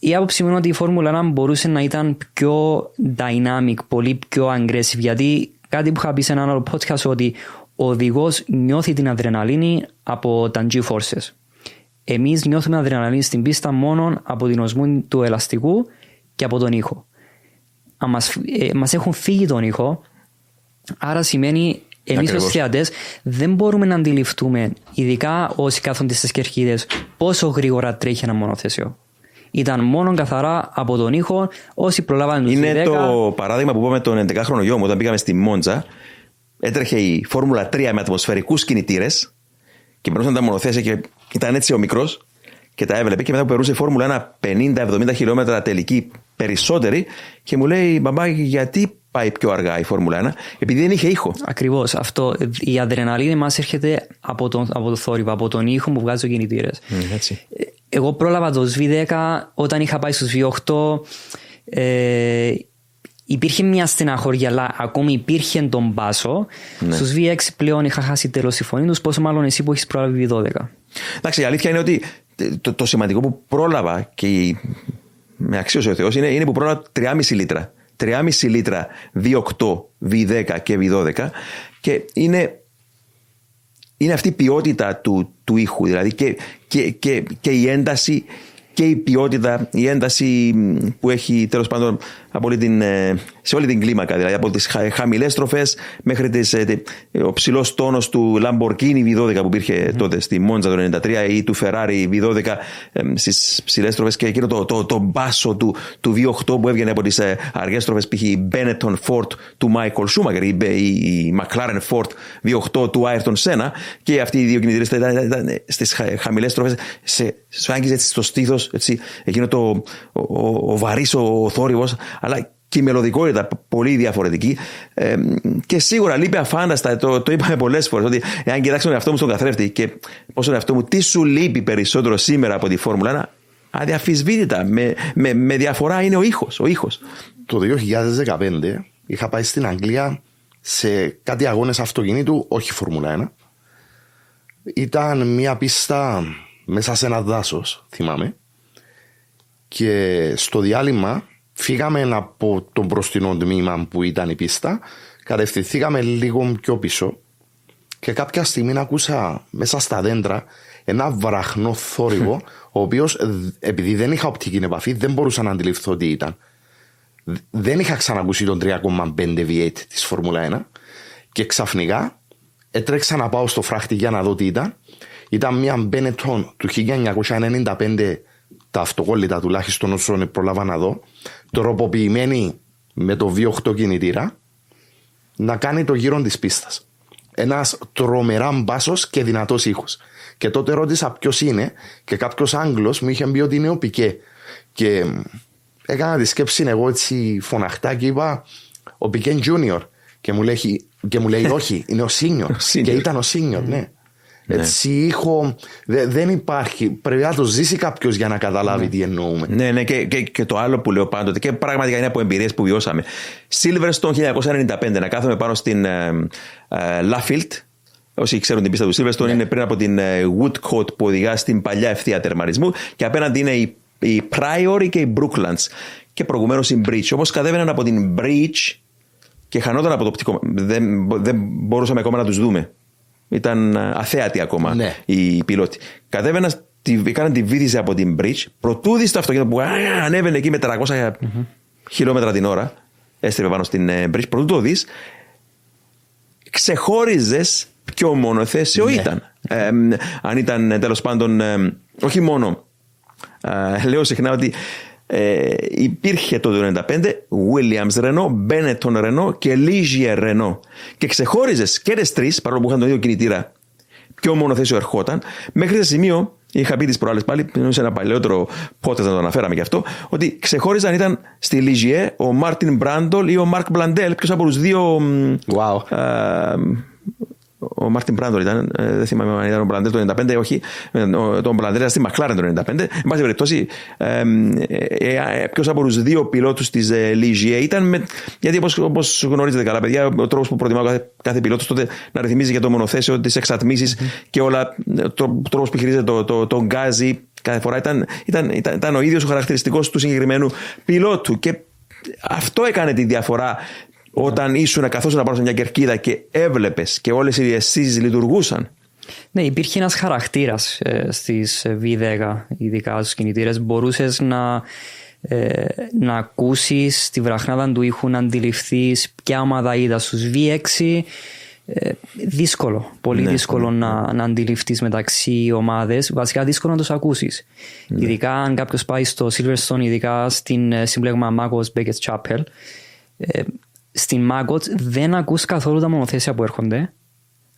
η άποψη μου είναι ότι η Φόρμουλα 1 μπορούσε να ήταν πιο dynamic, πολύ πιο aggressive, γιατί κάτι που είχα πει σε ένα άλλο podcast ότι ο οδηγός νιώθει την αδρεναλίνη από τα G-forces. Εμείς νιώθουμε αδρεναλίνη στην πίστα μόνο από την οσμού του ελαστικού και από τον ήχο. Αν μας, ε, μας έχουν φύγει τον ήχο, άρα σημαίνει εμείς ως θεατές δεν μπορούμε να αντιληφθούμε, ειδικά όσοι κάθονται στις κερκίδες, πόσο γρήγορα τρέχει ένα μονοθέσιο. Ήταν μόνο καθαρά από τον ήχο. Όσοι προλάβανε τους Είναι 10... το παράδειγμα που είπαμε τον 11χρονο γιο μου όταν πήγαμε στη Μόντζα. Έτρεχε η Φόρμουλα 3 με ατμοσφαιρικούς κινητήρες και περνούσαν τα μονοθέσια και ήταν έτσι ο μικρός και τα έβλεπε. Και μετά που περούσε η Φόρμουλα 1 50-70 χιλιόμετρα τελική περισσότερη και μου λέει Μπαμπά, γιατί πάει πιο αργά η Φόρμουλα 1, επειδή δεν είχε ήχο. Ακριβώς. Αυτό. Η αδρεναλίνη μας έρχεται από, τον, από το θόρυβο, από τον ήχο που βγάζει ο κινητήρε. Mm, Εγώ πρόλαβα το SV10 όταν είχα πάει στους V8. Ε, υπήρχε μια στεναχώρια, αλλά ακόμη υπήρχε τον πάσο. Ναι. Στους V6 πλέον είχα χάσει τελώ τη φωνή τους, πόσο μάλλον εσύ που έχεις προλάβει V12. Εντάξει, η αλήθεια είναι ότι το, το σημαντικό που πρόλαβα και με αξίωσε ο Θεός είναι, είναι που πρόλαβα 3,5 λίτρα. 3,5 λίτρα V8, V10 και V12 και είναι, είναι αυτή η ποιότητα του, του ήχου δηλαδή και, και, και, και η ένταση και η ποιότητα, η ένταση που έχει τέλος πάντων από την, ε, σε όλη την κλίμακα. Δηλαδή από τις χαμηλές στροφές μέχρι τις, ε, ο ψηλός τόνος του Lamborghini V12 που υπήρχε τότε στη Μόντζα το 1993 ή του Ferrari V12 στις ψηλές στροφές και εκείνο το, το, το μπάσο του, του V8 που έβγαινε από τις ε, αργές στροφές π.χ. η Benetton Ford του Michael Schumacher ή η McLaren Ford V8 του Ayrton Senna και αυτοί οι δύο κινητήρες ήταν στις χαμηλές στροφές σου άγγιζε στο στήθος εκείνο το, ο, ο, ο βαρύς ο θόρυβος αλλά και η μελωδικότητα πολύ διαφορετική. Ε, και σίγουρα λείπει αφάνταστα, το, το είπαμε πολλές φορές, ότι εάν κοιτάξω τον εαυτό μου στον καθρέφτη και πώς τον εαυτό μου, τι σου λείπει περισσότερο σήμερα από τη Φόρμουλα 1, αδιαφυσβήτητα, με, με, με διαφορά είναι ο ήχος. Ο ήχος. Το 2015 είχα πάει στην Αγγλία σε κάτι αγώνες αυτοκινήτου, όχι Φόρμουλα 1. Ήταν μια πίστα μέσα σε ένα δάσος, θυμάμαι. Και στο διάλειμμα Φύγαμε από το μπροστινό τμήμα που ήταν η πίστα, κατευθυνθήκαμε λίγο πιο πίσω και κάποια στιγμή ακούσα μέσα στα δέντρα ένα βραχνό θόρυβο, ο οποίος επειδή δεν είχα οπτική επαφή δεν μπορούσα να αντιληφθώ τι ήταν. Δεν είχα ξανακούσει τον 3,5 V8 της Φόρμουλα 1 και ξαφνικά έτρεξα να πάω στο φράχτη για να δω τι ήταν. Ήταν μια Benetton του 1995 τα αυτοκόλλητα τουλάχιστον όσο προλάβα να δω, τροποποιημένη με το V8 κινητήρα, να κάνει το γύρο της πίστας. Ένας τρομερά μπάσος και δυνατός ήχος. Και τότε ρώτησα ποιος είναι και κάποιος Άγγλος μου είχε πει ότι είναι ο Πικέ. Και έκανα τη σκέψη εγώ έτσι φωναχτά και είπα ο Πικέ Junior. Και μου λέει, και μου λέει όχι, είναι ο Senior. (laughs) και ήταν ο Senior, ναι. Ναι. Έτσι, ήχο. Δε, δεν υπάρχει. Πρέπει να το ζήσει κάποιος για να καταλάβει ναι. τι εννοούμε. Ναι, ναι, και, και, και, το άλλο που λέω πάντοτε και πραγματικά είναι από εμπειρίες που βιώσαμε. Silverstone 1995, να κάθομαι πάνω στην ε, ε, Laffield. Όσοι ξέρουν την πίστα του Silverstone, ναι. είναι πριν από την ε, Woodcote που οδηγά στην παλιά ευθεία τερματισμού και απέναντι είναι η, η Priory και η Brooklands. Και προηγουμένως η Bridge. Όπω κατέβαιναν από την Bridge και χανόταν από το οπτικό. Δεν, δεν μπορούσαμε ακόμα να τους δούμε. Ήταν ε, αθέατοι ακόμα ναι. οι πιλότοι. Κατέβαινα, έκαναν τη βίδηση από την bridge, προτού δει το αυτοκίνητο που ανέβαινε εκεί με 300 χιλιόμετρα την ώρα, έστρεφε πάνω στην ε, bridge, προτού το δεις, ξεχώριζες ποιο μονοθέσιο ναι. ήταν. Ε, αν ήταν τέλος πάντων, όχι μόνο. λέω συχνά ότι ε, υπήρχε το 1995 Williams Renault, Benetton Renault και Ligier Renault. Και ξεχώριζες και τις τρεις, παρόλο που είχαν τον ίδιο κινητήρα, ποιο μονοθέσιο ερχόταν, μέχρι σε σημείο, είχα πει τις προάλλες πάλι, σε ένα παλαιότερο podcast το αναφέραμε γι' αυτό, ότι ξεχώριζαν ήταν στη Ligier ο Μάρτιν Μπραντλ ή ο Μαρκ Μπλάντελ, ποιος από τους δύο. Wow. Α, ο Μάρτιν Μπραντλ ήταν, ε, δεν θυμάμαι αν ήταν ο Μπλάντελ το 95, όχι. Ε, τον Μπλάντελ ήταν στη Μακλάρεν το 95. Εν πάση περιπτώσει, ε, ποιος από τους δύο πιλότους της Ligier ήταν. Με, γιατί όπως γνωρίζετε καλά, παιδιά, ο τρόπος που προτιμά κάθε, κάθε πιλότος τότε να ρυθμίζει για το μονοθέσιο, τι εξατμίσει mm-hmm. και όλα, το τρόπος που χειρίζεται το, το, το, γκάζι κάθε φορά ήταν, ήταν, ήταν, ήταν ο ίδιος ο χαρακτηριστικός του συγκεκριμένου πιλότου. Και αυτό έκανε τη διαφορά όταν ήσουν καθόσουν πάνω σε μια κερκίδα και έβλεπες και όλες οι αισθήσει λειτουργούσαν. Ναι, υπήρχε ένας χαρακτήρας ε, στις V10, ειδικά στους κινητήρες. Μπορούσες να, ε, να ακούσεις τη βραχνάδα του ήχου, να αντιληφθείς ποια ομάδα είδα στους V6. Ε, δύσκολο, πολύ ναι, δύσκολο ναι, να, ναι. να αντιληφθείς μεταξύ ομάδες. Βασικά δύσκολο να τους ακούσεις. Ναι. Ειδικά αν κάποιος πάει στο Silverstone, ειδικά στην ε, συμπλέγμα Magos Beckett Chapel. Ε, στην Μάγκοτς δεν ακούς καθόλου τα μονοθέσια που έρχονται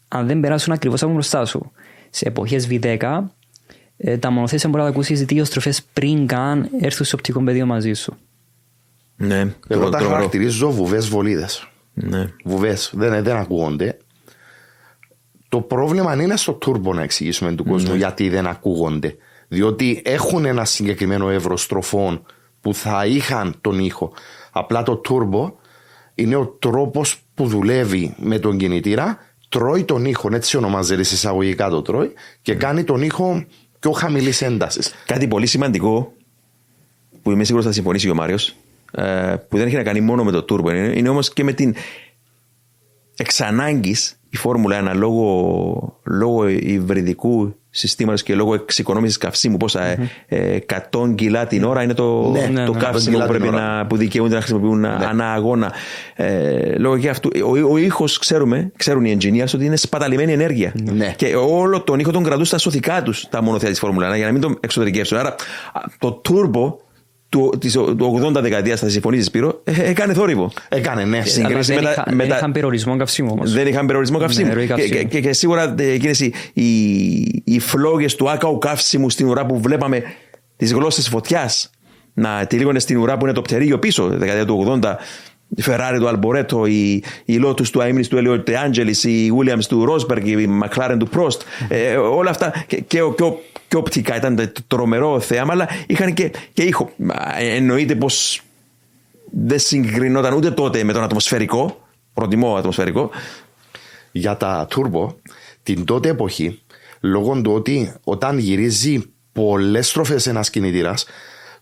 αν δεν περάσουν ακριβώς από μπροστά σου. Σε εποχές V10, ε, τα μονοθέσια μπορεί να τα ακούσεις δύο στροφές πριν καν έρθουν στο οπτικό πεδίο μαζί σου. Ναι, Εγώ τα χαρακτηρίζω βουβές βολίδες. Ναι. Βουβές, δεν, δεν ακούγονται. Το πρόβλημα είναι στο τούρμπο να εξηγήσουμε του κόσμου ναι. γιατί δεν ακούγονται. Διότι έχουν ένα συγκεκριμένο εύρος στροφών που θα είχαν τον ήχο. Απλά το τούρμπο είναι ο τρόπος που δουλεύει με τον κινητήρα, τρώει τον ήχο, έτσι ονομάζεται εισαγωγικά το τρώει, και κάνει τον ήχο πιο χαμηλής έντασης. Κάτι πολύ σημαντικό που είμαι σίγουρος θα συμφωνήσει ο Μάριος, ε, που δεν έχει να κάνει μόνο με το turbo, είναι, είναι όμως και με την εξανάγκης η Φόρμουλα 1 λόγω, λόγω υβριδικού συστήματος και λόγω εξοικονόμησης καυσίμου, πόσα mm-hmm. 100 κιλά την ώρα είναι το, Ναι, το ναι, ναι, καύσιμο που, πρέπει να, που δικαιούνται να χρησιμοποιούν ανά αγώνα. Ε, λόγω και αυτού, ο, ο ήχος, ξέρουμε, ξέρουν οι engineers ότι είναι σπαταλημένη ενέργεια. Ναι. Και όλο τον ήχο τον κρατούν στα σωθικά τους τα μονοθέα της Φόρμουλα 1 για να μην τον εξωτερικεύσουν. Άρα το turbo του, της, του 80 δεκαετίας, θα συμφωνήσεις Σπύρο, ε, έκανε θόρυβο. Έκανε, ναι. Αλλά Συγκρίση δεν, με τα- είχα, με δεν τα- είχαν περιορισμό καυσίμου όμως. Δεν είχαν περιορισμό καυσίμου. Ναι, ροή και, καυσίμου. και, και, και σίγουρα ε, εκείνες οι, οι, οι φλόγες του άκαου καύσιμου στην ουρά που βλέπαμε τις γλώσσες φωτιάς να τυλίγονται στην ουρά που είναι το πτερίγιο πίσω, δεκαετία του 80. Η Ferrari του Αλμπορέτο, η, η Lotus του Αίμνη του Elliot De Angelis, η Williams του Rosberg, η McLaren του Prost. Ε, όλα αυτά και, και, και, και οπτικά ήταν το τρομερό θέαμα, αλλά είχαν και, και ήχο. Μα, Εννοείται πως δεν συγκρινόταν ούτε τότε με τον ατμοσφαιρικό. Προτιμώ ατμοσφαιρικό. για τα turbo την τότε εποχή λόγω του ότι όταν γυρίζει πολλές στροφές ένας κινητήρας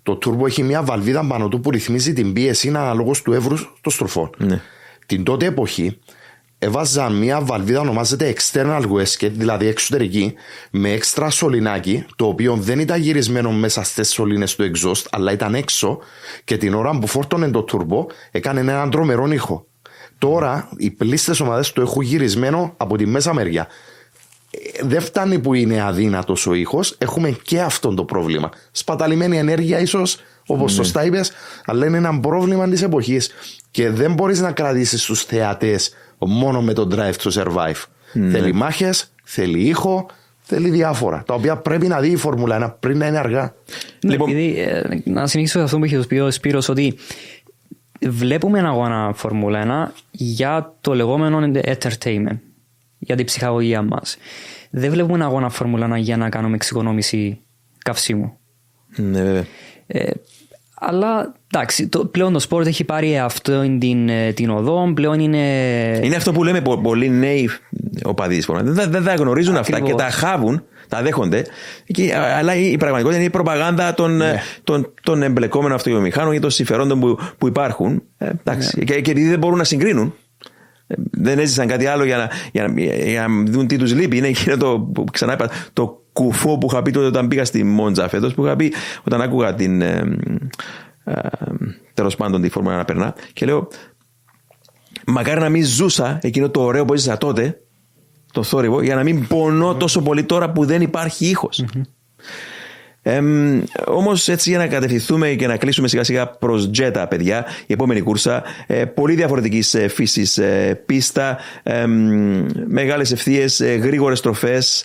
το turbo έχει μια βαλβίδα πάνω του που ρυθμίζει την πίεση αναλόγως του εύρους των στροφών. Την τότε εποχή έβαζα μια βαλβίδα ονομάζεται external wasket, δηλαδή εξωτερική, με έξτρα σωληνάκι, το οποίο δεν ήταν γυρισμένο μέσα στις σωλήνες του exhaust, αλλά ήταν έξω και την ώρα που φόρτωνε το turbo έκανε έναν τρομερό ήχο. Τώρα οι πλήστες ομάδες το έχουν γυρισμένο από τη μέσα μεριά. Ε, Δεν φτάνει που είναι αδύνατος ο ήχος, έχουμε και αυτό το πρόβλημα. Σπαταλημένη ενέργεια, ίσως, όπως σωστά είπες, αλλά είναι ένα πρόβλημα της εποχής. Και δεν μπορείς να κρατήσεις τους θεατές μόνο με το drive to survive. Θέλει μάχες, θέλει ήχο, θέλει διάφορα. Τα οποία πρέπει να δει η Φόρμουλα 1 πριν να είναι αργά. Ναι, Λοιπόν- επειδή, ε, να συνεχίσω σε αυτό που είχε πει ο Σπύρος ότι βλέπουμε ένα αγώνα Φόρμουλα 1 για το λεγόμενο entertainment, για την ψυχαγωγία μας. Δεν βλέπουμε ένα αγώνα Φόρμουλα 1 για να κάνουμε εξοικονόμηση καυσίμου. Ναι, βέβαια. Ε, αλλά εντάξει, το, πλέον το sport έχει πάρει αυτό την, ε, την οδό, πλέον είναι... Είναι αυτό που λέμε πο- πολλοί νέοι οπαδοί της Φόρμουλα. Δεν, δεν τα γνωρίζουν αυτά Ακριβώς. και τα χάβουν, τα δέχονται. Και, α, αλλά η, η πραγματικότητα είναι η προπαγάνδα των, ε, των, των εμπλεκόμενων αυτοβιομηχάνων και των συμφερόντων που, που υπάρχουν. Ε, εντάξει. Και, και επειδή δεν μπορούν να συγκρίνουν, ε, δεν έζησαν κάτι άλλο για να, για να, για να δουν τι τους λείπει. Είναι εκείνο το, που ξανά είπα, το κουφό που είχα πει τότε όταν πήγα στη Μόντζα φέτος, που είχα πει όταν άκουγα την. Ε, ε, Τέλος πάντων τη φόρμα να περνά και λέω μακάρι να μην ζούσα εκείνο το ωραίο που έζησα τότε, το θόρυβο, για να μην πονώ τόσο πολύ τώρα που δεν υπάρχει ήχος. Όμως, έτσι για να κατευθυνθούμε και να κλείσουμε σιγά σιγά προς Τζέτα, παιδιά, η επόμενη κούρσα. Ε, πολύ διαφορετική φύσης ε, πίστα, ε, μεγάλες ευθείες, ε, γρήγορες στροφές.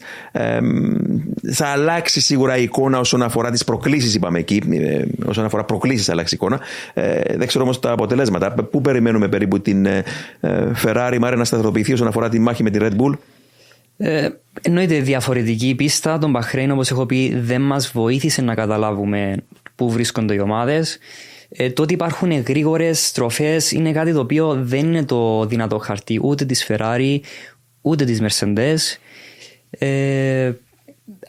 θα αλλάξει σίγουρα η εικόνα όσον αφορά τις προκλήσεις, είπαμε εκεί. Ε, όσον αφορά προκλήσεις, θα αλλάξει η εικόνα. Ε, δεν ξέρω όμως τα αποτελέσματα. Πού περιμένουμε περίπου την ε, ε, Ferrari, Μάρε, να σταθεροποιηθεί όσον αφορά τη μάχη με τη Red Bull; Ε, εννοείται διαφορετική η πίστα. Τον Μπαχρέιν, όπως έχω πει, δεν μας βοήθησε να καταλάβουμε πού βρίσκονται οι ομάδες. Ε, το ότι υπάρχουν γρήγορες στροφές είναι κάτι το οποίο δεν είναι το δυνατό χαρτί ούτε της Ferrari ούτε της Mercedes. Ε,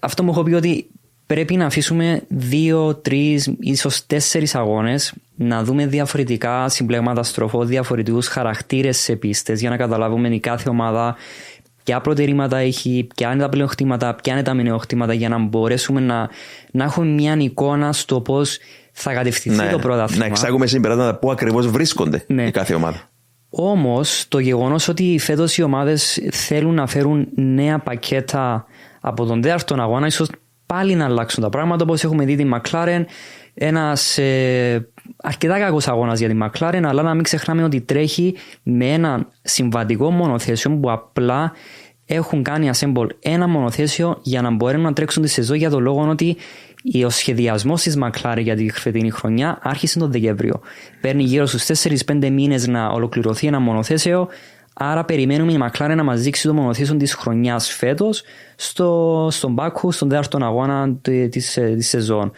αυτό μου έχω πει ότι πρέπει να αφήσουμε δύο, τρεις, ίσως τέσσερις αγώνες να δούμε διαφορετικά συμπλέγματα στροφών, διαφορετικούς χαρακτήρες σε πίστες για να καταλάβουμε η κάθε ομάδα ποια προτερήματα έχει, ποια είναι τα πλεονεκτήματα, ποια είναι τα μειονεκτήματα για να μπορέσουμε να, να έχουμε μια εικόνα στο πώς θα κατευθυνθεί το πρωτάθλημα. να εξάγουμε συμπεράσματα πού ακριβώς βρίσκονται Ναι. η κάθε ομάδα. Όμως το γεγονός ότι φέτος οι ομάδες θέλουν να φέρουν νέα πακέτα από τον τέταρτο αγώνα, ίσως πάλι να αλλάξουν τα πράγματα όπως έχουμε δει τη McLaren. Ένας ε, αρκετά κακός αγώνας για τη McLaren, αλλά να μην ξεχνάμε ότι τρέχει με ένα συμβατικό μονοθέσιο που απλά έχουν κάνει assemble ένα μονοθέσιο για να μπορέσουν να τρέξουν τη σεζόν για το λόγο ότι ο σχεδιασμός της McLaren για τη φετινή χρονιά άρχισε τον Δεκέμβριο. Παίρνει γύρω στους 4-5 μήνες να ολοκληρωθεί ένα μονοθέσιο. Άρα περιμένουμε η McLaren να μας δείξει το μονοθέσιο της χρονιάς φέτος στο, στον Μπάκου, στον τέταρτο αγώνα τη της σεζόν.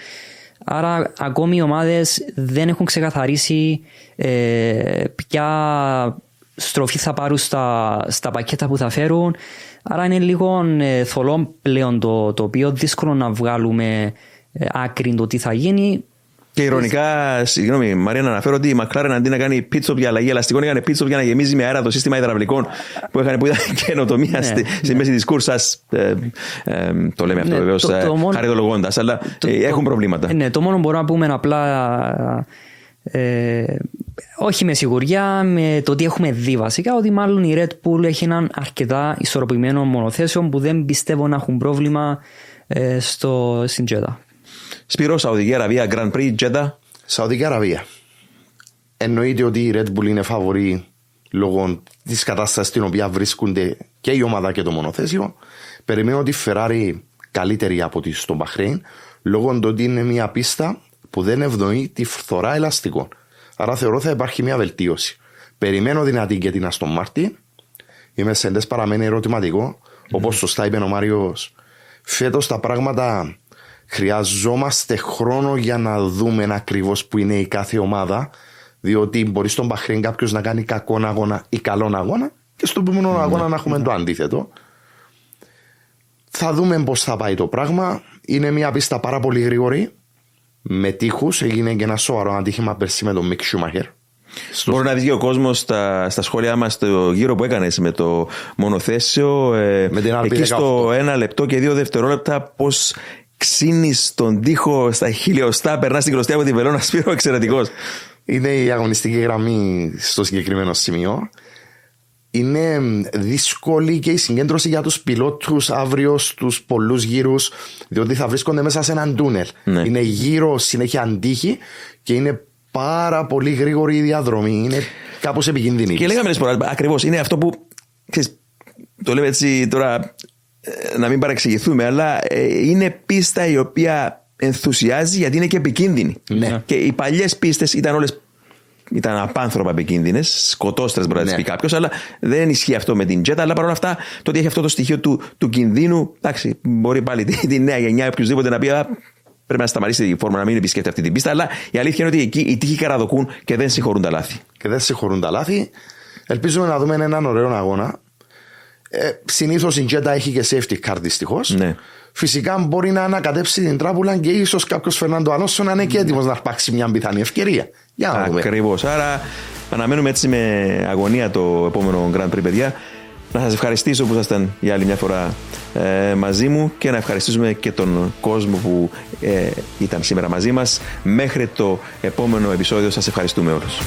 Άρα ακόμη οι ομάδες δεν έχουν ξεκαθαρίσει ε, ποια στροφή θα πάρουν στα, στα πακέτα που θα φέρουν. Άρα είναι λίγο ε, θολό πλέον το, το οποίο δύσκολο να βγάλουμε ε, άκρη το τι θα γίνει. Και ηρωνικά, συγγνώμη, Μαρία, να αναφέρω ότι η McLaren αντί να κάνει pit για αλλαγή ελαστικών, έκανε pit για να γεμίζει με αέρα το σύστημα υδραυλικών που, είχαν, που ήταν (laughs) καινοτομία ναι, στη, στη ναι. μέση της κούρσας. Ε, ε, το λέμε αυτό ναι, βεβαίως χαριδολογώντας, αλλά το, έχουν προβλήματα. Ναι, το μόνο μπορούμε να πούμε απλά. Ε, όχι με σιγουριά, με το ότι έχουμε δει βασικά, ότι μάλλον η Red Bull έχει έναν αρκετά ισορροπημένο μονοθέσιο που δεν πιστεύω να έχουν πρόβλημα ε, στο, στην Τζέτα. Σπύρος, Σαουδική Αραβία, Grand Prix, Τζέτα. Σαουδική Αραβία. Εννοείται ότι η Red Bull είναι φαβορή λόγω της κατάστασης στην οποία βρίσκονται και η ομάδα και το μονοθέσιο. Περιμένω ότι η Ferrari καλύτερη από τη στο Μπαχρέιν λόγω του ότι είναι μια πίστα που δεν ευνοεί τη φθορά ελαστικών. Άρα θεωρώ θα υπάρχει μια βελτίωση. Περιμένω δυνατή και την Αστον Μάρτι. Η Μεσέντε παραμένει ερωτηματικό. Mm. Όπως σωστά είπε ο Μάριος, φέτος τα πράγματα χρειαζόμαστε χρόνο για να δούμε ακριβώς που είναι η κάθε ομάδα. Διότι μπορεί στον Μπαχρέν κάποιος να κάνει κακό αγώνα ή καλό αγώνα και στον επόμενο mm. αγώνα να έχουμε mm. το αντίθετο. Θα δούμε πώς θα πάει το πράγμα. Είναι μια πίστα πάρα πολύ γρήγορη με τείχους. Έγινε και ένα σοβαρό αντίχημα πέρσι με τον Μικ Σούμαχερ. Μπορεί να δει ο κόσμος στα, στα σχόλιά μας το γύρο που έκανε με το μονοθέσιο. Ε, με την εκεί στο ένα λεπτό και δύο δευτερόλεπτα πώς ξύνεις τον τοίχο στα χιλιοστά, περνάς στην κλωστή από τη βελόνα. Σπύρο, εξαιρετικός. Είναι η αγωνιστική γραμμή στο συγκεκριμένο σημείο είναι δύσκολη και η συγκέντρωση για τους πιλότους αύριο στους πολλούς γύρους διότι θα βρίσκονται μέσα σε έναν τούνελ. Ναι. Είναι γύρω συνέχεια αντίχη και είναι πάρα πολύ γρήγορη η διαδρομή. Είναι κάπως επικίνδυνη. Και λέγαμε φορά, ακριβώς, είναι αυτό που ξέρεις, το λέμε έτσι τώρα ε, να μην παρεξηγηθούμε αλλά ε, είναι πίστα η οποία ενθουσιάζει γιατί είναι και επικίνδυνη. Ναι. Και οι παλιές πίστες ήταν όλες ήταν απάνθρωπα επικίνδυνες, σκοτώστρες μπορεί να τις πει κάποιος, αλλά δεν ισχύει αυτό με την Τζέτα. Αλλά παρόλα αυτά, το ότι έχει αυτό το στοιχείο του, του κινδύνου, εντάξει, μπορεί πάλι τη, τη νέα γενιά οποιοδήποτε να πει πρέπει να σταματήσει η φόρμα να μην επισκέφτεται αυτή την πίστα. Αλλά η αλήθεια είναι ότι εκεί οι τύχοι καραδοκούν και δεν συγχωρούν τα λάθη. Και δεν συγχωρούν τα λάθη. Ελπίζουμε να δούμε έναν ωραίο αγώνα. Ε, Συνήθως η Τζέτα έχει και safety card δυστυχώς. Ναι. Φυσικά μπορεί να ανακατέψει την τράπουλα και ίσως κάποιος Φερνάντο Αλόνσο να είναι και έτοιμος να αρπάξει μια πιθανή ευκαιρία. Για να Ακριβώς. Άρα αναμένουμε έτσι με αγωνία το επόμενο Grand Prix, παιδιά. Να σας ευχαριστήσω που ήσασταν για άλλη μια φορά ε, μαζί μου και να ευχαριστήσουμε και τον κόσμο που ε, ήταν σήμερα μαζί μας. Μέχρι το επόμενο επεισόδιο σας ευχαριστούμε όλους.